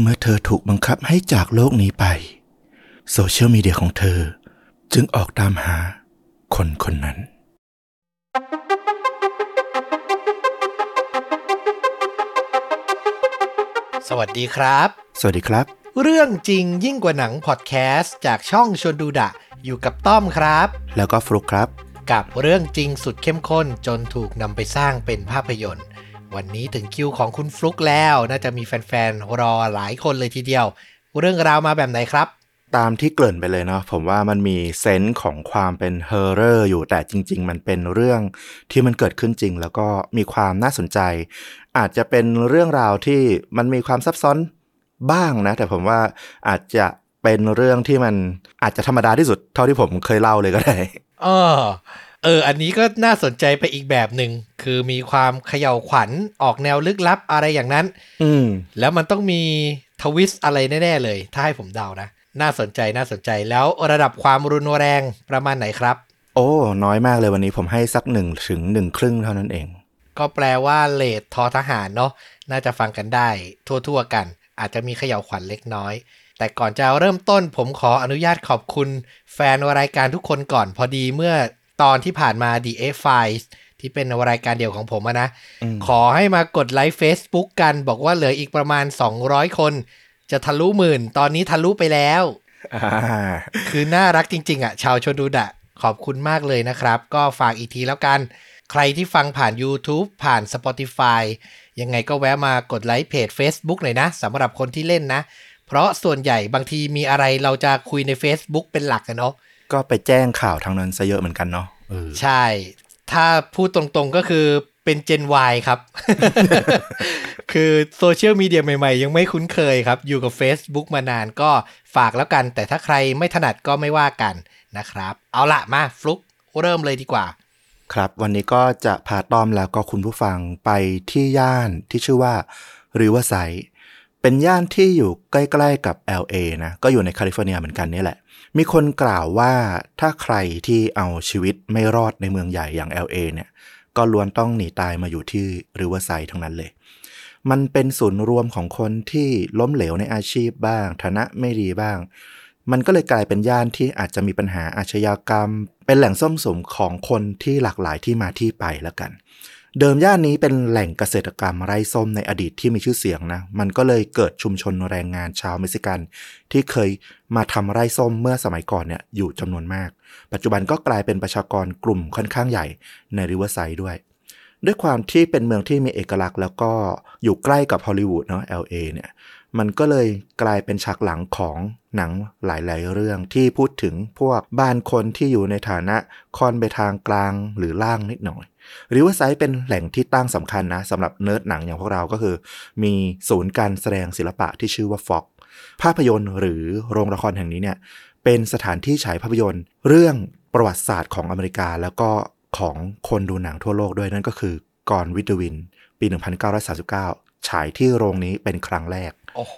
เมื่อเธอถูกบังคับให้จากโลกนี้ไป โซเชียลมีเดียของเธอจึงออกตามหาคนคนนั้น สวัสดีครับ สวัสดีครับ เรื่องจริงยิ่งกว่าหนังพอดแคสต์จากช่องชวนดูดะ อยู่กับต้อมครับ แล้วก็ฟลุกครับ กับเรื่องจริงสุดเข้มข้นจนถูกนำไปสร้างเป็นภาพยนตร์ วันนี้ถึงคิวของคุณฟลุกแล้วน่าจะมีแฟนๆ รอหลายคนเลยทีเดียว เรื่องราวมาแบบไหนครับ ตามที่เกริ่นไปเลยเนาะผมว่ามันมี sense ของความเป็น horror อยู่แต่จริง ๆ มันเป็นเรื่องที่มันเกิดขึ้นจริง แล้วก็มีความน่าสนใจ อาจจะเป็นเรื่องราวที่มันมีความซับซ้อนบ้างนะ แต่ผมว่าอาจจะเป็นเรื่องที่มันอาจจะธรรมดาที่สุดเท่าที่ผมเคยเล่าเลยก็ได้เออ เออ อันนี้ก็น่าสนใจไปอีกแบบหนึ่ง คือมีความเขย่าขวัญออกแนวลึกลับอะไรอย่างนั้น อืม แล้วมันต้องมี twist อะไรแน่ ๆ เลย ถ้าให้ผมเดานะ น่าสนใจน่าสนใจแล้วระดับความรุนแรงประมาณไหนครับ โอ้ น้อยมากเลยวันนี้ผมให้สักหนึ่งถึงหนึ่งครึ่งเท่านั้นเอง ก็แปลว่าเรต ท ทหารเนาะน่าจะฟังกันได้ ทั่วๆกัน อาจจะมีเขย่าขวัญเล็กน้อย แต่ก่อนจะเริ่มต้นผมขออนุญาตขอบคุณแฟนรายการทุกคนก่อนพอดีเมื่อ ตอนที่ผ่านมา The F Files ที่เป็นรายการเดียวของผมอะนะอืมขอให้มากดไลค์ Facebook กันบอกว่าเหลืออีกประมาณ 200 คน จะทะลุหมื่น ตอนนี้ทะลุไปแล้วอ่าคือน่ารักจริง ๆ อะ ชาวชนดูดะ ขอบคุณมากเลยนะครับ ก็ฝากอีกทีแล้วกัน ใครที่ฟังผ่าน YouTube ผ่าน Spotify ยังไงก็แวะมากดไลค์เพจ Facebook หน่อยนะสำหรับคนที่เล่นนะ เพราะส่วนใหญ่บางทีมีอะไรเราจะคุยใน Facebook เป็นหลักกันเนาะ ก็ไปแจ้งข่าวทางนั้นซะเยอะเหมือนกันเนาะเออใช่ ถ้าพูดตรงๆก็คือเป็น Gen Y ครับ คือโซเชียลมีเดียใหม่ๆ ยังไม่คุ้นเคยครับ อยู่กับ Facebook มานานก็ฝากแล้วกัน แต่ถ้าใครไม่ถนัดก็ไม่ว่ากันนะครับ เอาละมาฟลุกเริ่มเลยดีกว่า ครับ วันนี้ก็จะพาต้อมแล้วก็คุณผู้ฟังไปที่ย่านที่ชื่อว่า Riverside เป็นย่านที่อยู่ใกล้ ๆกับ LA นะ ก็อยู่ในแคลิฟอร์เนียเหมือนกันนี่แหละ มีคนกล่าวว่าถ้าใครที่เอาชีวิตไม่รอดในเมืองใหญ่อย่าง LA เนี่ย ก็ล้วนต้องหนีตายมาอยู่ที่ Riverside ทั้งนั้นเลย มันเป็นศูนย์รวมของคนที่ล้มเหลวในอาชีพบ้าง ฐานะไม่ดีบ้าง มันก็เลยกลายเป็นย่านที่อาจจะมีปัญหาอาชญากรรม เป็นแหล่งส้มสมของคนที่หลากหลายที่มาที่ไปแล้วกัน เดิมย่านนี้เป็นแหล่งเกษตรกรรมไร่ส้มในอดีตที่มีชื่อเสียงนะ มันก็เลยเกิดชุมชนแรงงานชาวเม็กซิกัน ที่เคยมาทำไร่ส้มเมื่อสมัยก่อนเนี่ยอยู่จำนวนมาก ปัจจุบันก็กลายเป็นประชากรกลุ่มค่อนข้างใหญ่ในริเวอร์ไซด์ด้วย ด้วยความที่เป็นเมืองที่มีเอกลักษณ์ แล้วก็อยู่ใกล้กับฮอลลีวูดเนาะ LA เนี่ย มันก็เลยกลายเป็นฉากหลังของหนังหลาย ๆ เรื่องที่พูดถึงพวกบ้านคนที่อยู่ในฐานะค่อนไปทางกลางหรือล่างนิดหน่อย ริเวอร์ไซด์เป็นแหล่งที่ตั้งสำคัญนะสำหรับเนิร์ดหนังอย่างพวกเราก็คือ มีศูนย์การแสดงศิลปะที่ชื่อว่าฟ็อกซ์ภาพยนตร์หรือโรงละครแห่งนี้เนี่ยเป็นสถานที่ฉายภาพยนตร์ เรื่องประวัติศาสตร์ของอเมริกา แล้วก็ของคนดูหนังทั่วโลกด้วยนั่นก็คือ Gone with the Wind ปี 1939 ฉายที่โรงนี้เป็นครั้งแรก โอ้โห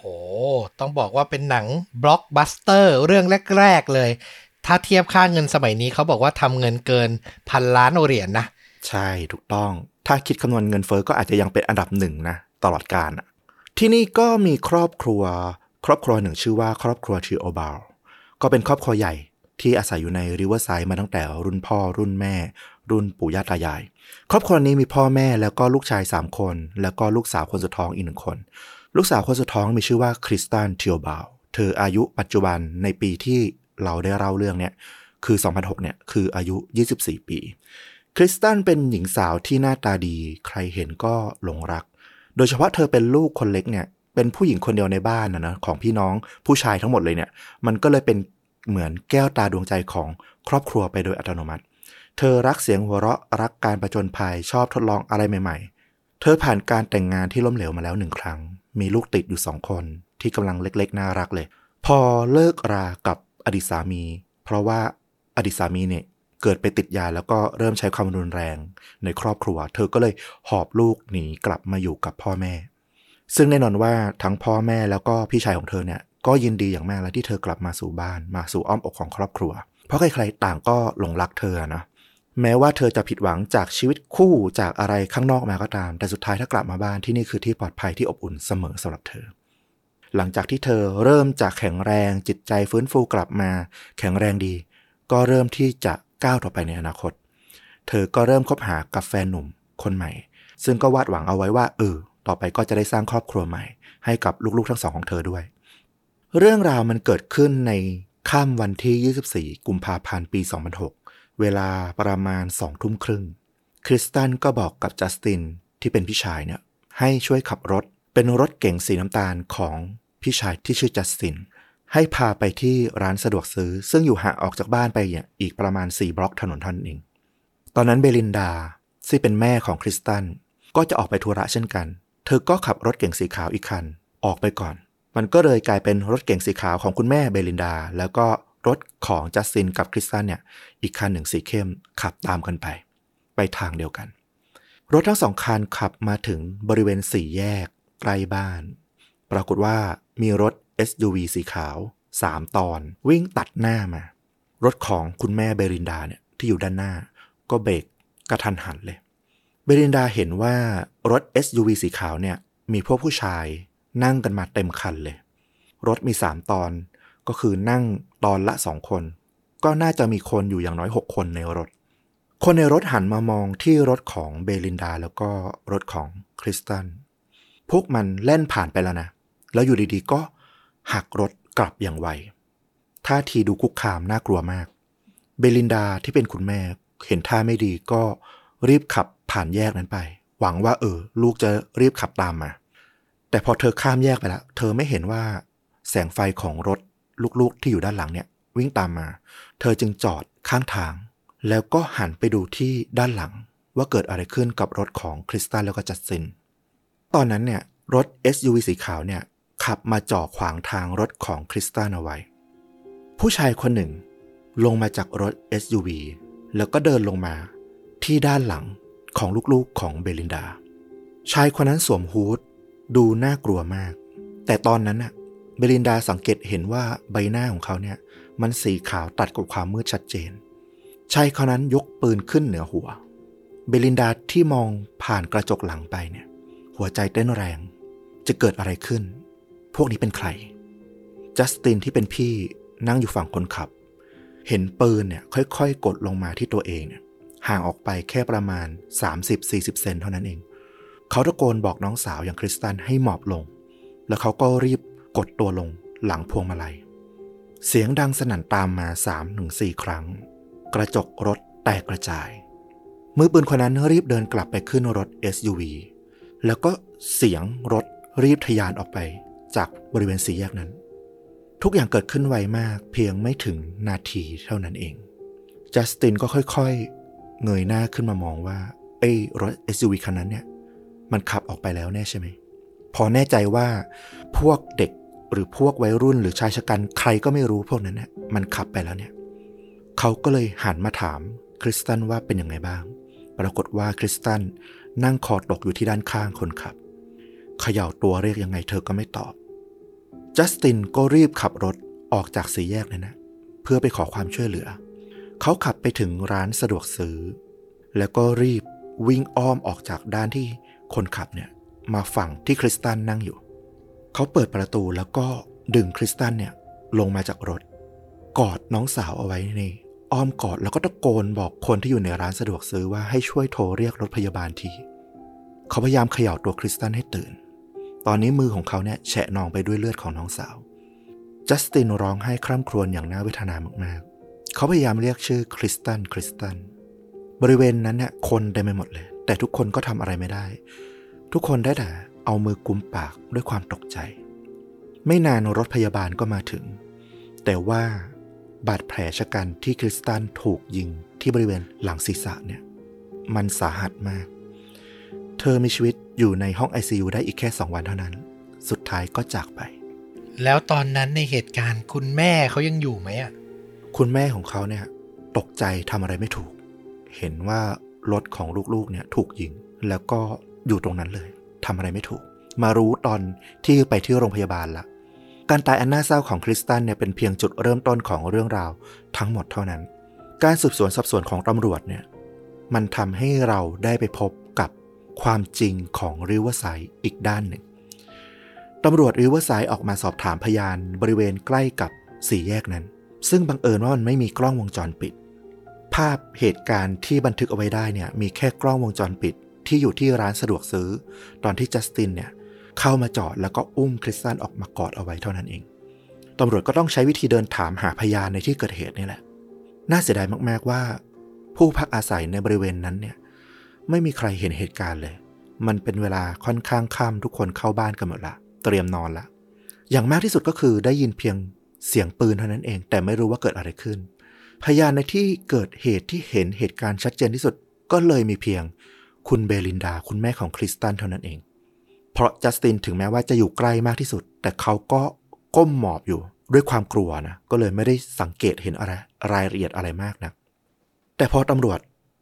ต้องบอกว่าเป็นหนังบล็อกบัสเตอร์เรื่องแรก ๆ เลย ถ้าเทียบค่าเงินสมัยนี้เขาบอกว่าทำเงินเกินพันล้านเหรียญนะ ใช่ถูกต้อง ถ้าคิดคำนวณเงินเฟ้อก็อาจจะยังเป็นอันดับหนึ่งนะตลอดกาลที่นี่ก็มีครอบครัว ครอบครัวหนึ่งชื่อว่าครอบครัวทีโอบาลก็เป็นครอบครัวใหญ่ที่อาศัยอยู่ในริเวอร์ไซด์มาตั้งแต่รุ่นพ่อรุ่นแม่ รุ่นปู่ย่าตายาย ครอบครัวนี้มีพ่อแม่แล้วก็ลูกชาย 3 คน แล้วก็ลูกสาวคนสุดท้องอีกหนึ่งคน ลูกสาวคนสุดท้องมีชื่อว่าคริสตันทิโอบาลเธออายุปัจจุบันในปีที่เราได้เล่าเรื่องเนี่ยคือ 2006เนี่ยคืออายุ 24 ปี คริสตันเป็นหญิงสาวที่หน้าตาดี ใครเห็นก็หลงรัก โดยเฉพาะเธอเป็นลูกคนเล็กเนี่ย เป็นผู้หญิงคนเดียวในบ้านนะนะของพี่น้องผู้ชายทั้งหมดเลยเนี่ย มันก็เลยเป็นเหมือนแก้วตาดวงใจของครอบครัวไปโดยอัตโนมัติ เธอรักเสียงหัวเราะรักการประจนภัยชอบทดลองอะไรใหม่ๆ เธอผ่านการแต่งงานที่ล้มเหลวมาแล้วหนึ่งครั้ง มีลูกติดอยู่สองคนที่กำลังเล็กๆน่ารักเลย พอเลิกรากับอดีตสามี เพราะว่าอดีตสามีเนี่ย เกิดไปติดยาแล้วก็เริ่มใช้ความรุนแรงในครอบครัว เธอก็เลยหอบลูกหนีกลับมาอยู่กับพ่อแม่ ซึ่งแน่นอนว่าทั้งพ่อแม่แล้วก็พี่ชายของเธอเนี่ยก็ยินดีอย่างมากแล้วที่เธอกลับมาสู่บ้านมาสู่อ้อมอกของครอบครัว เพราะใครๆต่างก็หลงรักเธอนะแม้ว่าเธอจะผิดหวังจากชีวิตคู่จากอะไรข้างนอกมาก็ตาม แต่สุดท้ายถ้ากลับมาบ้านที่นี่คือที่ปลอดภัยที่อบอุ่นเสมอสำหรับเธอ หลังจากที่เธอเริ่มจากแข็งแรงจิตใจฟื้นฟูกลับมา แข็งแรงดี ก็เริ่มที่จะ ก้าวต่อไปในอนาคต เธอก็เริ่มคบหากับแฟนหนุ่มคนใหม่ ซึ่งก็วาดหวังเอาไว้ว่า เออ ต่อไปก็จะได้สร้างครอบครัวใหม่ ให้กับลูกๆทั้งสองของเธอด้วย เรื่องราวมันเกิดขึ้นในค่ำวันที่ 24 กุมภาพันธ์ปี 2006 เวลาประมาณสองทุ่มครึ่ง คริสตันก็บอกกับจัสตินที่เป็นพี่ชายเนี่ยให้ช่วยขับรถเป็นรถเก๋งสีน้ำตาลของพี่ชายที่ชื่อจัสติน ให้พาไปที่ร้านสะดวกซื้อ ซึ่งอยู่ห่างออกจากบ้านไปอีกประมาณ4บล็อกถนนท่านเอง ตอนนั้นเบลินดาซึ่งเป็นแม่ของคริสตัน ก็จะออกไปธุระเช่นกัน เธอก็ขับรถเก๋งสีขาวอีกคัน ออกไปก่อน มันก็เลยกลายเป็นรถเก๋งสีขาวของคุณแม่เบลินดา แล้วก็รถของจัสตินกับคริสตันเนี่ย อีกคันหนึ่งสีเข้มขับตามกันไป ไปทางเดียวกัน รถทั้งสองคันขับมาถึงบริเวณสี่แยกใกล้บ้าน ปรากฏว่ามีรถ SUV สีขาวสามตอน วิ่งตัดหน้ามา รถของคุณแม่เบรินดาเนี่ยที่อยู่ด้านหน้า ก็เบรกกระทันหันเลย เบรินดาเห็นว่ารถ SUV สีขาวเนี่ยมีพวกผู้ชายนั่งกันมาเต็มคันเลย รถมีสามตอนก็คือนั่งตอนละสองคน ก็น่าจะมีคนอยู่อย่างน้อยหกคนในรถ คนในรถหันมามองที่รถของเบลินดาแล้วก็รถของคริสตันพวกมันเล่นผ่านไปแล้วนะ แล้วอยู่ดีๆก็ หักรถกลับอย่างไวท่าทีดูคุกคามน่ากลัวมาก เบลินดาที่เป็นคุณแม่เห็นท่าไม่ดีก็รีบขับผ่านแยกนั้นไป หวังว่าเออ ลูกจะรีบขับตามมา แต่พอเธอข้ามแยกไปแล้วเธอไม่เห็นว่า แสงไฟของรถลูกๆที่อยู่ด้านหลังเนี่ย วิ่งตามมา เธอจึงจอดข้างทาง แล้วก็หันไปดูที่ด้านหลัง ว่าเกิดอะไรขึ้นกับรถของคริสตันแล้วก็จัสติน ตอนนั้นเนี่ย รถ SUV สีขาวเนี่ย ขับมาจ่อขวางทางรถของคริสตันเอาไว้ ผู้ชายคนหนึ่ง ลงมาจากรถ SUV แล้วก็เดินลงมาที่ด้านหลังของลูกๆของเบลินดา ชายคนนั้นสวมฮูดดูน่ากลัวมาก แต่ตอนนั้นน่ะเบลินดาสังเกตเห็นว่าใบหน้าของเขาเนี่ยมันสีขาวตัดกับความมืดชัดเจน ชายคนนั้นยกปืนขึ้นเหนือหัว เบลินดาที่มองผ่านกระจกหลังไปเนี่ย หัวใจเต้นแรง จะเกิดอะไรขึ้น พวกนี้เป็นใคร จัสตินที่เป็นพี่นั่งอยู่ฝั่งคนขับ เห็นปืนเนี่ยค่อยๆ กดลงมาที่ตัวเองเนี่ยห่างออกไปแค่ประมาณ 30-40 เซนเท่านั้นเอง เขาตะโกนบอกน้องสาวอย่างคริสตันให้หมอบลง แล้วเขาก็รีบกดตัวลงหลังพวงมาลัย เสียงดังสนั่นตามมา 3-4 ครั้ง กระจกรถแตกกระจาย มือปืนคนนั้นรีบเดินกลับไปขึ้นรถ SUV แล้วก็เสียงรถรีบทยานออกไป จากบริเวณสี่แยกนั้น ทุกอย่างเกิดขึ้นไวมาก เพียงไม่ถึงนาทีเท่านั้นเองจัสตินก็ค่อยๆ เงยหน้าขึ้นมามองว่าไอ้รถ SUV คันนั้นเนี่ย มันขับออกไปแล้วแน่ใช่ไหม พอแน่ใจว่าพวกเด็กหรือพวกวัยรุ่นหรือชายชะกันใครก็ไม่รู้พวกนั้นเนี่ยมันขับไปแล้วเนี่ยเขาก็เลยหันมาถามคริสตันว่าเป็นยังไงบ้าง ปรากฏว่าคริสตันนั่งคอตกอยู่ที่ด้านข้างคนขับเขย่าตัวเรียกยังไงเธอก็ไม่ตอบ จัสตินก็รีบขับรถออกจากสี่แยกนั้นนะ เพื่อไปขอความช่วยเหลือ เขาขับไปถึงร้านสะดวกซื้อ แล้วก็รีบวิ่งอ้อมออกจากด้านที่คนขับเนี่ยมาฝั่งที่คริสตันนั่งอยู่ เขาเปิดประตูแล้วก็ดึงคริสตันเนี่ยลงมาจากรถ กอดน้องสาวเอาไว้ในอ้อมกอดแล้วก็ตะโกนบอกคนที่อยู่ในร้านสะดวกซื้อว่าให้ช่วยโทรเรียกรถพยาบาลที เขาพยายามเขย่าตัวคริสตันให้ตื่น ตอนนี้มือของเขาเนี่ยแฉะนองไปด้วยเลือดของน้องสาว จัสตินร้องไห้คร่ำครวญอย่างน่าเวทนามากๆ เขาพยายามเรียกชื่อคริสตัน คริสตัน บริเวณนั้นเนี่ยคนเต็มไปหมดเลย แต่ทุกคนก็ทำอะไรไม่ได้ ทุกคนได้แต่เอามือกุมปากด้วยความตกใจ ไม่นานรถพยาบาลก็มาถึง แต่ว่าบาดแผลชะกันที่คริสตันถูกยิงที่บริเวณหลังศีรษะเนี่ย มันสาหัสมาก เธอมีชีวิตอยู่ในห้อง ICU ได้อีกแค่สองวันเท่านั้น สุดท้ายก็จากไป แล้วตอนนั้นในเหตุการณ์คุณแม่เขายังอยู่ไหมอะ คุณแม่ของเขาเนี่ย ตกใจทำอะไรไม่ถูก เห็นว่ารถของลูกๆเนี่ยถูกยิง แล้วก็อยู่ตรงนั้นเลยทำอะไรไม่ถูก มารู้ตอนที่ไปที่โรงพยาบาลละการตายอันน่าเศร้าของคริสตัลเนี่ยเป็นเพียงจุดเริ่มต้นของเรื่องราวทั้งหมดเท่านั้น การสืบสวนสอบสวนของตำรวจเนี่ยมันทำให้เราได้ไปพบกับ ความจริงของริเวอร์ไซด์อีกด้านหนึ่งตำรวจริเวอร์ไซด์ออกมาสอบถามพยานบริเวณใกล้กับสี่แยกนั้น ซึ่งบังเอิญว่ามันไม่มีกล้องวงจรปิด ภาพเหตุการณ์ที่บันทึกเอาไว้ได้เนี่ยมีแค่กล้องวงจรปิด ที่อยู่ที่ร้านสะดวกซื้อ ตอนที่จัสตินเนี่ยเข้ามาจอดแล้วก็อุ้มคริสตันออกมากอดเอาไว้เท่านั้นเองตำรวจก็ต้องใช้วิธีเดินถามหาพยานในที่เกิดเหตุนี่แหละ น่าเสียดายมากๆว่า ผู้พักอาศัยในบริเวณนั้นเนี่ย ไม่มีใครเห็นเหตุการณ์เลย มันเป็นเวลาค่อนข้างค่ำทุกคนเข้าบ้านกันหมดละ เตรียมนอนละ อย่างมากที่สุดก็คือได้ยินเพียงเสียงปืนเท่านั้นเอง แต่ไม่รู้ว่าเกิดอะไรขึ้น พยานในที่เกิดเหตุที่เห็นเหตุการณ์ชัดเจนที่สุดก็เลยมีเพียงคุณเบลินดา คุณแม่ของคริสตันเท่านั้นเอง เพราะจัสตินถึงแม้ว่าจะอยู่ใกล้มากที่สุด แต่เขาก็ก้มหมอบอยู่ด้วยความกลัวนะ ก็เลยไม่ได้สังเกตเห็นอะไรรายละเอียดอะไรมากนะแต่พอตำรวจ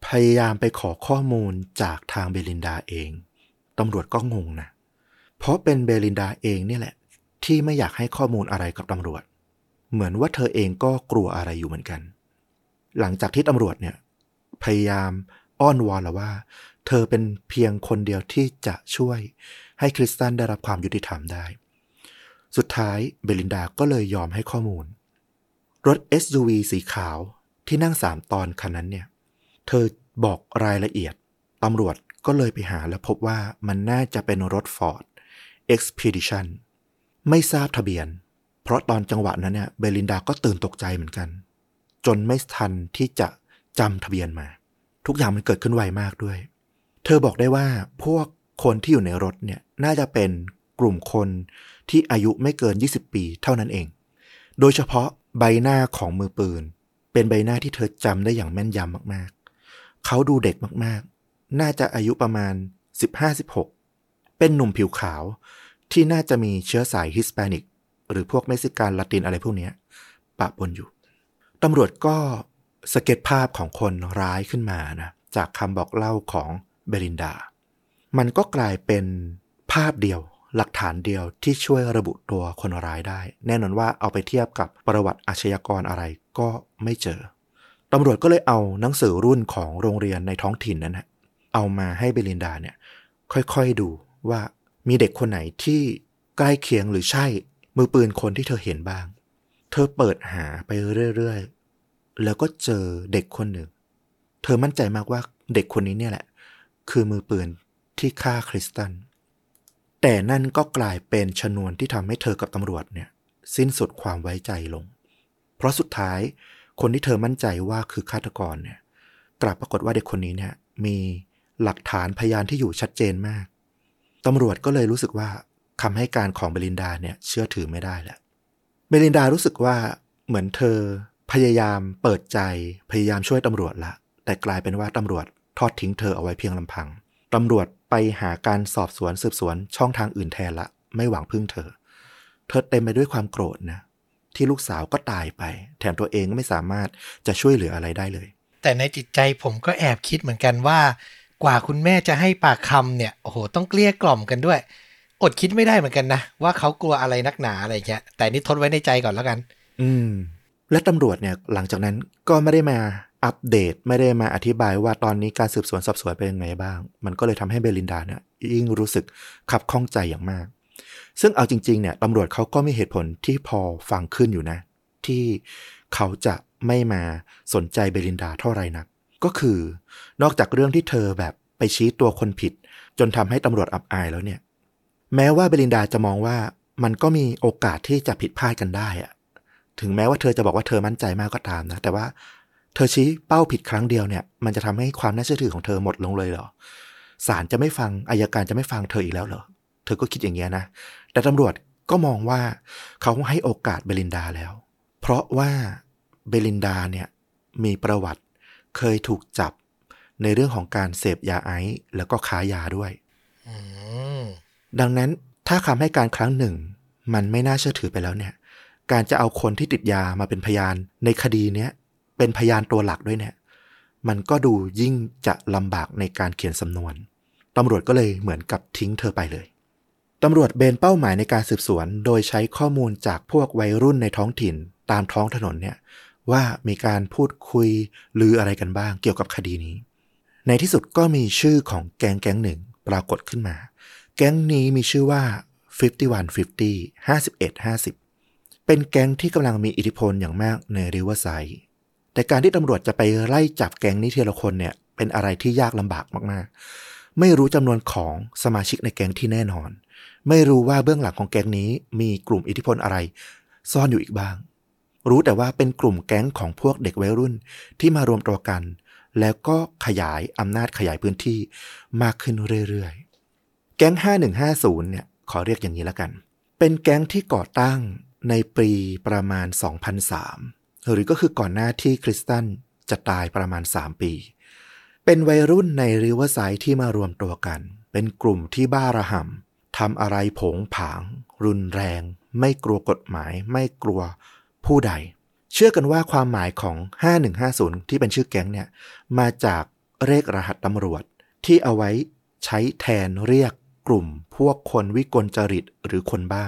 พยายามไปขอข้อมูลจากทางเบลินดาเอง ตำรวจก็งงนะ เพราะเป็นเบลินดาเองเนี่ยแหละ ที่ไม่อยากให้ข้อมูลอะไรกับตำรวจ เหมือนว่าเธอเองก็กลัวอะไรอยู่เหมือนกัน หลังจากที่ตำรวจเนี่ย พยายามอ้อนวอนแล้วว่า เธอเป็นเพียงคนเดียวที่จะช่วยให้คริสตันได้รับความยุติธรรมได้ สุดท้ายเบลินดาก็เลยยอมให้ข้อมูล รถ SUV สีขาวที่นั่งสามตอนคันนั้นเนี่ย เธอบอกรายละเอียด ตำรวจก็เลยไปหาแล้วพบว่ามันน่าจะเป็นรถ Ford Expedition ไม่ทราบทะเบียน เพราะตอนจังหวะนั้นเนี่ยเบลินดาก็ตื่นตกใจเหมือนกัน จนไม่ทันที่จะจำทะเบียนมา ทุกอย่างมันเกิดขึ้นไวมากด้วย เธอบอกได้ว่าพวกคนที่อยู่ในรถเนี่ยน่าจะเป็นกลุ่มคนที่อายุไม่เกิน 20 ปีเท่านั้นเอง โดยเฉพาะใบหน้าของมือปืน เป็นใบหน้าที่เธอจำได้อย่างแม่นยำมาก เขาดูเด็กมากๆ น่าจะอายุประมาณ 15-16 เป็นหนุ่มผิวขาว ที่น่าจะมีเชื้อสายฮิสแปนิก หรือพวกเม็กซิกันละตินอะไรพวกนี้ปะปนอยู่ ตำรวจก็สเก็ตช์ภาพของคนร้ายขึ้นมานะ จากคำบอกเล่าของเบลินดา มันก็กลายเป็นภาพเดียวหลักฐานเดียวที่ช่วยระบุตัวคนร้ายได้ แน่นอนว่าเอาไปเทียบกับประวัติอาชญากรอะไรก็ไม่เจอ ตำรวจก็เลยเอาหนังสือรุ่นของโรงเรียนในท้องถิ่นนั้นนะเอามาให้เบลินดาเนี่ยค่อยๆดูว่ามีเด็กคนไหนที่ใกล้เคียงหรือใช่มือปืนคนที่เธอเห็นบ้าง เธอเปิดหาไปเรื่อยๆ แล้วก็เจอเด็กคนหนึ่ง เธอมั่นใจมากว่าเด็กคนนี้เนี่ยแหละ คือมือปืนที่ฆ่าคริสตัน แต่นั่นก็กลายเป็นชนวนที่ทำให้เธอกับตำรวจเนี่ย สิ้นสุดความไว้ใจลง เพราะสุดท้าย คนที่เธอมั่นใจว่าคือฆาตกรเนี่ย กลับปรากฏว่าเด็กคนนี้เนี่ย มีหลักฐานพยานที่อยู่ชัดเจนมากตำรวจก็เลยรู้สึกว่าคำให้การของเบลินดาเนี่ย เชื่อถือไม่ได้แล้วเบลินดารู้สึกว่าเหมือนเธอพยายามเปิดใจพยายามช่วยตำรวจละ แต่กลายเป็นว่าตำรวจทอดทิ้งเธอเอาไว้เพียงลำพังตำรวจไปหาการสอบสวนสืบสวนช่องทางอื่นแทนละ ไม่หวังพึ่งเธอ เธอเต็มไปด้วยความโกรธนะ ที่ลูกสาวก็ตายไป แถมตัวเองก็ไม่สามารถจะช่วยเหลืออะไรได้เลย แต่ในจิตใจผมก็แอบคิดเหมือนกันว่า กว่าคุณแม่จะให้ปากคำเนี่ยโอ้โหต้องเกลี้ยกล่อมกันด้วย อดคิดไม่ได้เหมือนกันนะ ว่าเขากลัวอะไรนักหนาอะไรเงี้ยแต่นี่ทดไว้ในใจก่อนแล้วกัน อืม และตำรวจเนี่ยหลังจากนั้นก็ไม่ได้มาอัปเดตไม่ได้มาอธิบายว่าตอนนี้การสืบสวนสอบสวนเป็นยังไงบ้าง มันก็เลยทำให้เบลินดาเนี่ยยิ่งรู้สึกขับข้องใจอย่างมาก ซึ่งเอาจริงๆเนี่ยตำรวจเขาก็มีเหตุผลที่พอฟังขึ้นอยู่นะ ที่เขาจะไม่มาสนใจเบลินดาเท่าไหร่นัก ก็คือนอกจากเรื่องที่เธอแบบไปชี้ตัวคนผิด จนทำให้ตำรวจอับอายแล้วเนี่ย แม้ว่าเบลินดาจะมองว่ามันก็มีโอกาสที่จะผิดพลาดกันได้อะถึงแม้ว่าเธอจะบอกว่าเธอมั่นใจมากก็ตามนะ แต่ว่าเธอชี้เป้าผิดครั้งเดียวเนี่ย มันจะทำให้ความน่าเชื่อถือของเธอหมดลงเลยเหรอศาลจะไม่ฟังอายการจะไม่ฟังเธออีกแล้วเหรอ เธอก็คิดอย่างเงี้ยนะ แต่ตำรวจก็มองว่าเขาให้โอกาสเบลินดาแล้ว เพราะว่าเบลินดาเนี่ยมีประวัติเคยถูกจับในเรื่องของการเสพยาไอซ์แล้วก็ค้ายาด้วยอืมดังนั้นถ้าคำให้การครั้งหนึ่ง มันไม่น่าเชื่อถือไปแล้วเนี่ย การจะเอาคนที่ติดยามาเป็นพยานในคดีเนี้ยเป็นพยานตัวหลักด้วยเนี่ย มันก็ดูยิ่งจะลำบากในการเขียนสำนวนตำรวจก็เลยเหมือนกับทิ้งเธอไปเลย ตำรวจเบนเป้าหมายในการสืบสวน โดยใช้ข้อมูลจากพวกวัยรุ่นในท้องถิ่นตามท้องถนนเนี่ยว่ามีการพูดคุยหรืออะไรกันบ้างเกี่ยวกับคดีนี้ ในที่สุดก็มีชื่อของแก๊งแก๊งหนึ่งปรากฏขึ้นมา แก๊งนี้มีชื่อว่า 5150 5150 เป็นแก๊งที่กำลังมีอิทธิพลอย่างมากในริเวอร์ไซด์แต่การที่ตำรวจจะไปไล่จับแก๊งนี้ทีละคนเนี่ยเป็นอะไรที่ยากลำบากมากๆ ไม่รู้จำนวนของสมาชิกในแก๊งที่แน่นอน ไม่รู้ว่าเบื้องหลังของแก๊งนี้มีกลุ่มอิทธิพลอะไร ซ่อนอยู่อีกบ้าง รู้แต่ว่าเป็นกลุ่มแก๊งของพวกเด็กวัยรุ่นที่มารวมตัวกัน แล้วก็ขยายอำนาจขยายพื้นที่มากขึ้นเรื่อยๆ แก๊ง 5150 เนี่ยขอเรียกอย่างนี้แล้วกัน เป็นแก๊งที่ก่อตั้งในปีประมาณ 2003 หรือก็คือก่อนหน้าที่คริสตันจะตายประมาณ 3 ปี เป็นวัยรุ่นในริเวอร์ไซด์ที่มารวมตัวกัน เป็นกลุ่มที่บ้าระห่ำ ทำอะไรผงผาง รุนแรง ไม่กลัวกฎหมาย ไม่กลัวผู้ใด เชื่อกันว่าความหมายของ 5150 ที่เป็นชื่อแก๊งเนี่ย มาจากเลขรหัสตำรวจ ที่เอาไว้ใช้แทนเรียกกลุ่ม พวกคนวิกลจริตหรือคนบ้า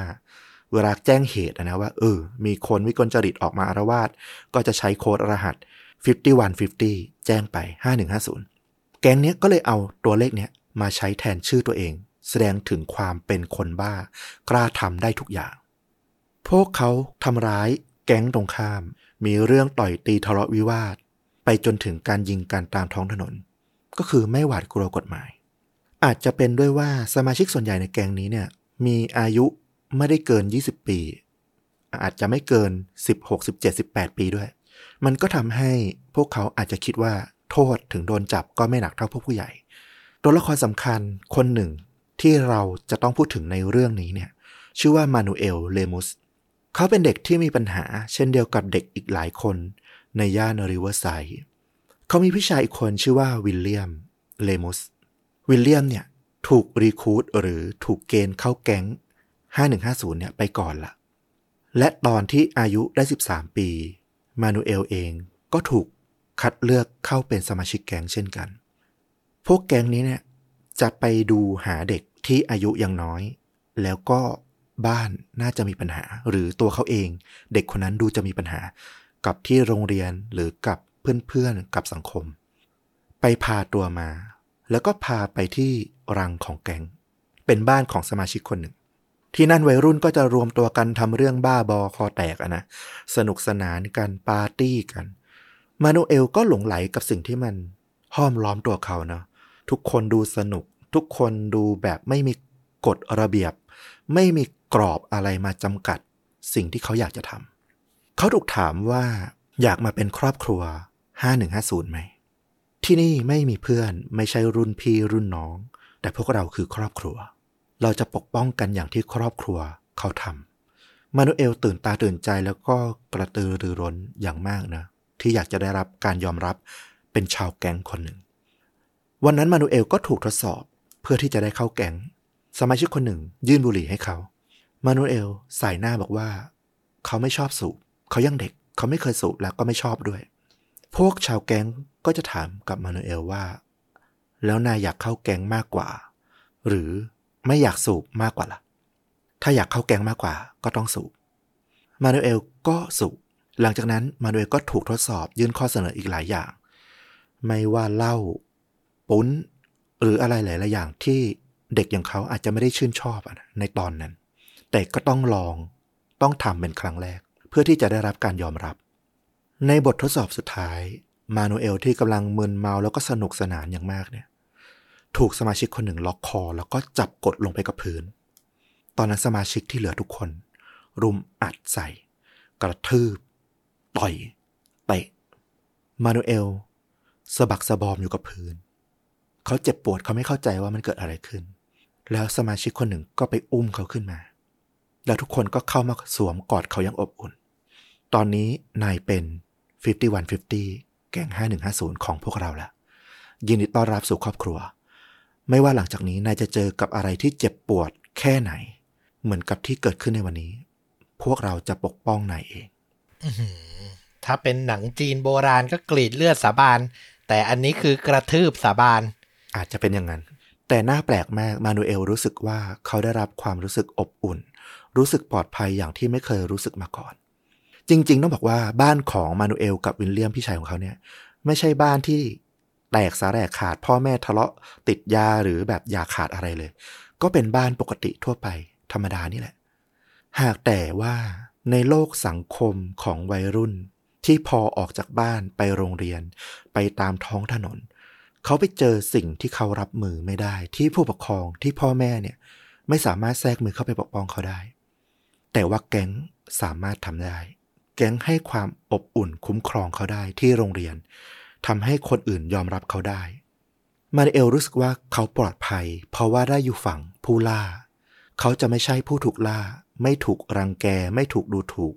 เวลาแจ้งเหตุนะว่าเออ มีคนวิกลจริตออกมาอารวาสก็จะใช้โค้ดรหัส 5150 แจ้งไป 5150 แก๊งเนี้ยก็เลยเอาตัวเลขเนี้ยมาใช้แทนชื่อตัวเอง แสดงถึงความเป็นคนบ้า กล้าทำได้ทุกอย่าง พวกเขาทำร้ายแก๊งตรงข้าม มีเรื่องต่อยตีทะเลาะวิวาท ไปจนถึงการยิงกันตามท้องถนน ก็คือไม่หวาดกลัวกฎหมาย อาจจะเป็นด้วยว่าสมาชิกส่วนใหญ่ในแก๊งนี้เนี่ยมีอายุไม่ได้เกิน 20 ปี อาจจะไม่เกิน 16 17 18 ปีด้วย มันก็ทำให้พวกเขาอาจจะคิดว่าโทษถึงโดนจับก็ไม่หนักเท่าพวกผู้ใหญ่ ตัวละครสำคัญคนหนึ่ง ที่เราจะต้องพูดถึงในเรื่องนี้เนี่ย ชื่อว่ามานูเอลเลมุสเขาเป็นเด็กที่มีปัญหา เช่นเดียวกับเด็กอีกหลายคน ในย่านริเวอร์ไซด์เขามีพี่ชายอีกคนชื่อว่าวิลเลียมเลมุสวิลเลียมเนี่ยถูกรีคูดหรือถูกเกณฑ์เข้าแก๊ง 5150 เนี่ยไปก่อนละและตอนที่อายุได้ 13 ปี มานูเอลเองก็ถูกคัดเลือกเข้าเป็นสมาชิกแก๊งเช่นกัน พวกแก๊งนี้เนี่ย จะไปดูหาเด็กที่อายุยังน้อย แล้วก็บ้านน่าจะมีปัญหา หรือตัวเขาเอง เด็กคนนั้นดูจะมีปัญหา กับที่โรงเรียนหรือกับเพื่อนๆกับสังคม ไปพาตัวมา แล้วก็พาไปที่รังของแกงเป็นบ้านของสมาชิกคนหนึ่ง ที่นั่นวัยรุ่นก็จะรวมตัวกันทำเรื่องบ้าบอคอแตกอะนะสนุกสนานกันปาร์ตี้กัน มานูเอลก็หลงไหลกับสิ่งที่มันห้อมล้อมตัวเขาเนาะ ทุกคนดูสนุก ทุกคนดูแบบไม่มีกฎระเบียบ ไม่มีกรอบอะไรมาจำกัด สิ่งที่เขาอยากจะทำเขาถูกถามว่าอยากมาเป็นครอบครัว 5150ไหม ที่นี่ไม่มีเพื่อนไม่ใช่รุ่นพี่รุ่นน้อง แต่พวกเราคือครอบครัว เราจะปกป้องกันอย่างที่ครอบครัวเขาทำมานูเอลตื่นตาตื่นใจแล้วก็กระตือรือร้นอย่างมากนะ ที่อยากจะได้รับการยอมรับเป็นชาวแก๊งคนหนึ่ง วันนั้นมานูเอลก็ถูกทดสอบเพื่อที่จะได้เข้าแก๊งสมาชิกคนหนึ่ง ยื่นบุหรี่ให้เขา มานูเอลใส่หน้าบอกว่า เขาไม่ชอบสูบเขายังเด็ก เขาไม่เคยสูบแล้วก็ไม่ชอบด้วย พวกชาวแก๊งก็จะถามกับมานูเอลว่า แล้วนายอยากเข้าแก๊งมากกว่า หรือไม่อยากสูบมากกว่าล่ะ ถ้าอยากเข้าแก๊งมากกว่าก็ต้องสูบ มานูเอลก็สูบหลังจากนั้นมานูเอลก็ถูกทดสอบยื่นข้อเสนออีกหลายอย่าง ไม่ว่าเหล้า ปุ้น หรืออะไรหลายๆอย่างที่เด็กอย่างเขาอาจจะไม่ได้ชื่นชอบอในตอนนั้น แต่ก็ต้องลองต้องทำเป็นครั้งแรก เพื่อที่จะได้รับการยอมรับ ในบททดสอบสุดท้าย มานูเอลที่กำลังมึนเมาแล้วก็สนุกสนานอย่างมากเนี่ยถูกสมาชิกคนหนึ่งล็อกคอ แล้วก็จับกดลงไปกับพื้น ตอนนั้นสมาชิกที่เหลือทุกคน รุมอัดใส่ กระทืบ ต่อยเตะ มานูเอลสะบักสะบอมอยู่กับพื้น เขาเจ็บปวดเขาไม่เข้าใจว่ามันเกิดอะไรขึ้น แล้วสมาชิกคนหนึ่งก็ไปอุ้มเขาขึ้นมา แล้วทุกคนก็เข้ามาสวมกอดเขาอย่างอบอุ่น ตอนนี้นายเป็น 5150 แก๊ง5150 ของพวกเราแล้วยินดีต้อนรับสู่ครอบครัว ไม่ว่าหลังจากนี้นายจะเจอกับอะไรที่เจ็บปวดแค่ไหน เหมือนกับที่เกิดขึ้นในวันนี้ พวกเราจะปกป้องนายเองถ้าเป็นหนังจีนโบราณก็กรีดเลือดสาบาน แต่อันนี้คือกระทืบสาบาน อาจจะเป็นอย่างนั้น แต่น่าแปลกมากมานูเอลรู้สึกว่าเขาได้รับความรู้สึกอบอุ่น รู้สึกปลอดภัยอย่างที่ไม่เคยรู้สึกมาก่อน จริง ๆ ต้องบอกว่าบ้านของมานูเอลกับวิลเลียมพี่ชายของเขาเนี่ย ไม่ใช่บ้านที่แตกสาแหรกขาดพ่อแม่ทะเลาะติดยาหรือแบบยาขาดอะไรเลย ก็เป็นบ้านปกติทั่วไป ธรรมดานี่แหละ หากแต่ว่าในโลกสังคมของวัยรุ่น ที่พอออกจากบ้านไปโรงเรียน ไปตามท้องถนน เขาไปเจอสิ่งที่เขารับมือไม่ได้ ที่ผู้ปกครองที่พ่อแม่เนี่ย ไม่สามารถแทรกมือเข้าไปปกป้องเขาได้ แต่ว่าแก๊งสามารถทำได้ แก๊งให้ความอบอุ่นคุ้มครองเขาได้ที่โรงเรียนทำให้คนอื่นยอมรับเขาได้ มาริเอลรู้สึกว่าเขาปลอดภัย เพราะว่าได้อยู่ฝั่งผู้ล่า เขาจะไม่ใช่ผู้ถูกล่า ไม่ถูกรังแก ไม่ถูกดูถูก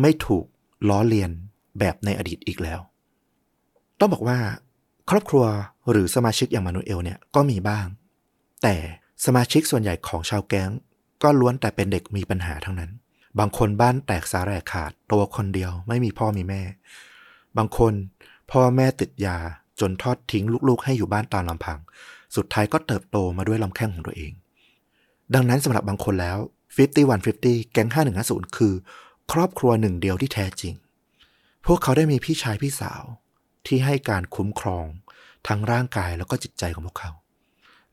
ไม่ถูกล้อเลียนแบบในอดีตอีกแล้ว ต้องบอกว่า ครอบครัวหรือสมาชิกอย่างมานูเอลเนี่ยก็มีบ้าง แต่สมาชิกส่วนใหญ่ของชาวแก๊ง ก็ล้วนแต่เป็นเด็กมีปัญหาทั้งนั้น บางคนบ้านแตกสาแหรกขาดตัวคนเดียวไม่มีพ่อมีแม่ บางคนพ่อแม่ติดยาจนทอดทิ้งลูกๆ ให้อยู่บ้านตามลำพัง สุดท้ายก็เติบโตมาด้วยลำแข้งของตัวเอง ดังนั้นสำหรับบางคนแล้ว 5150 แก๊ง 5150 คือ ครอบครัวหนึ่งเดียวที่แท้จริง พวกเขาได้มีพี่ชายพี่สาว ที่ให้การคุ้มครองทั้งร่างกายแล้วก็จิตใจของพวกเขา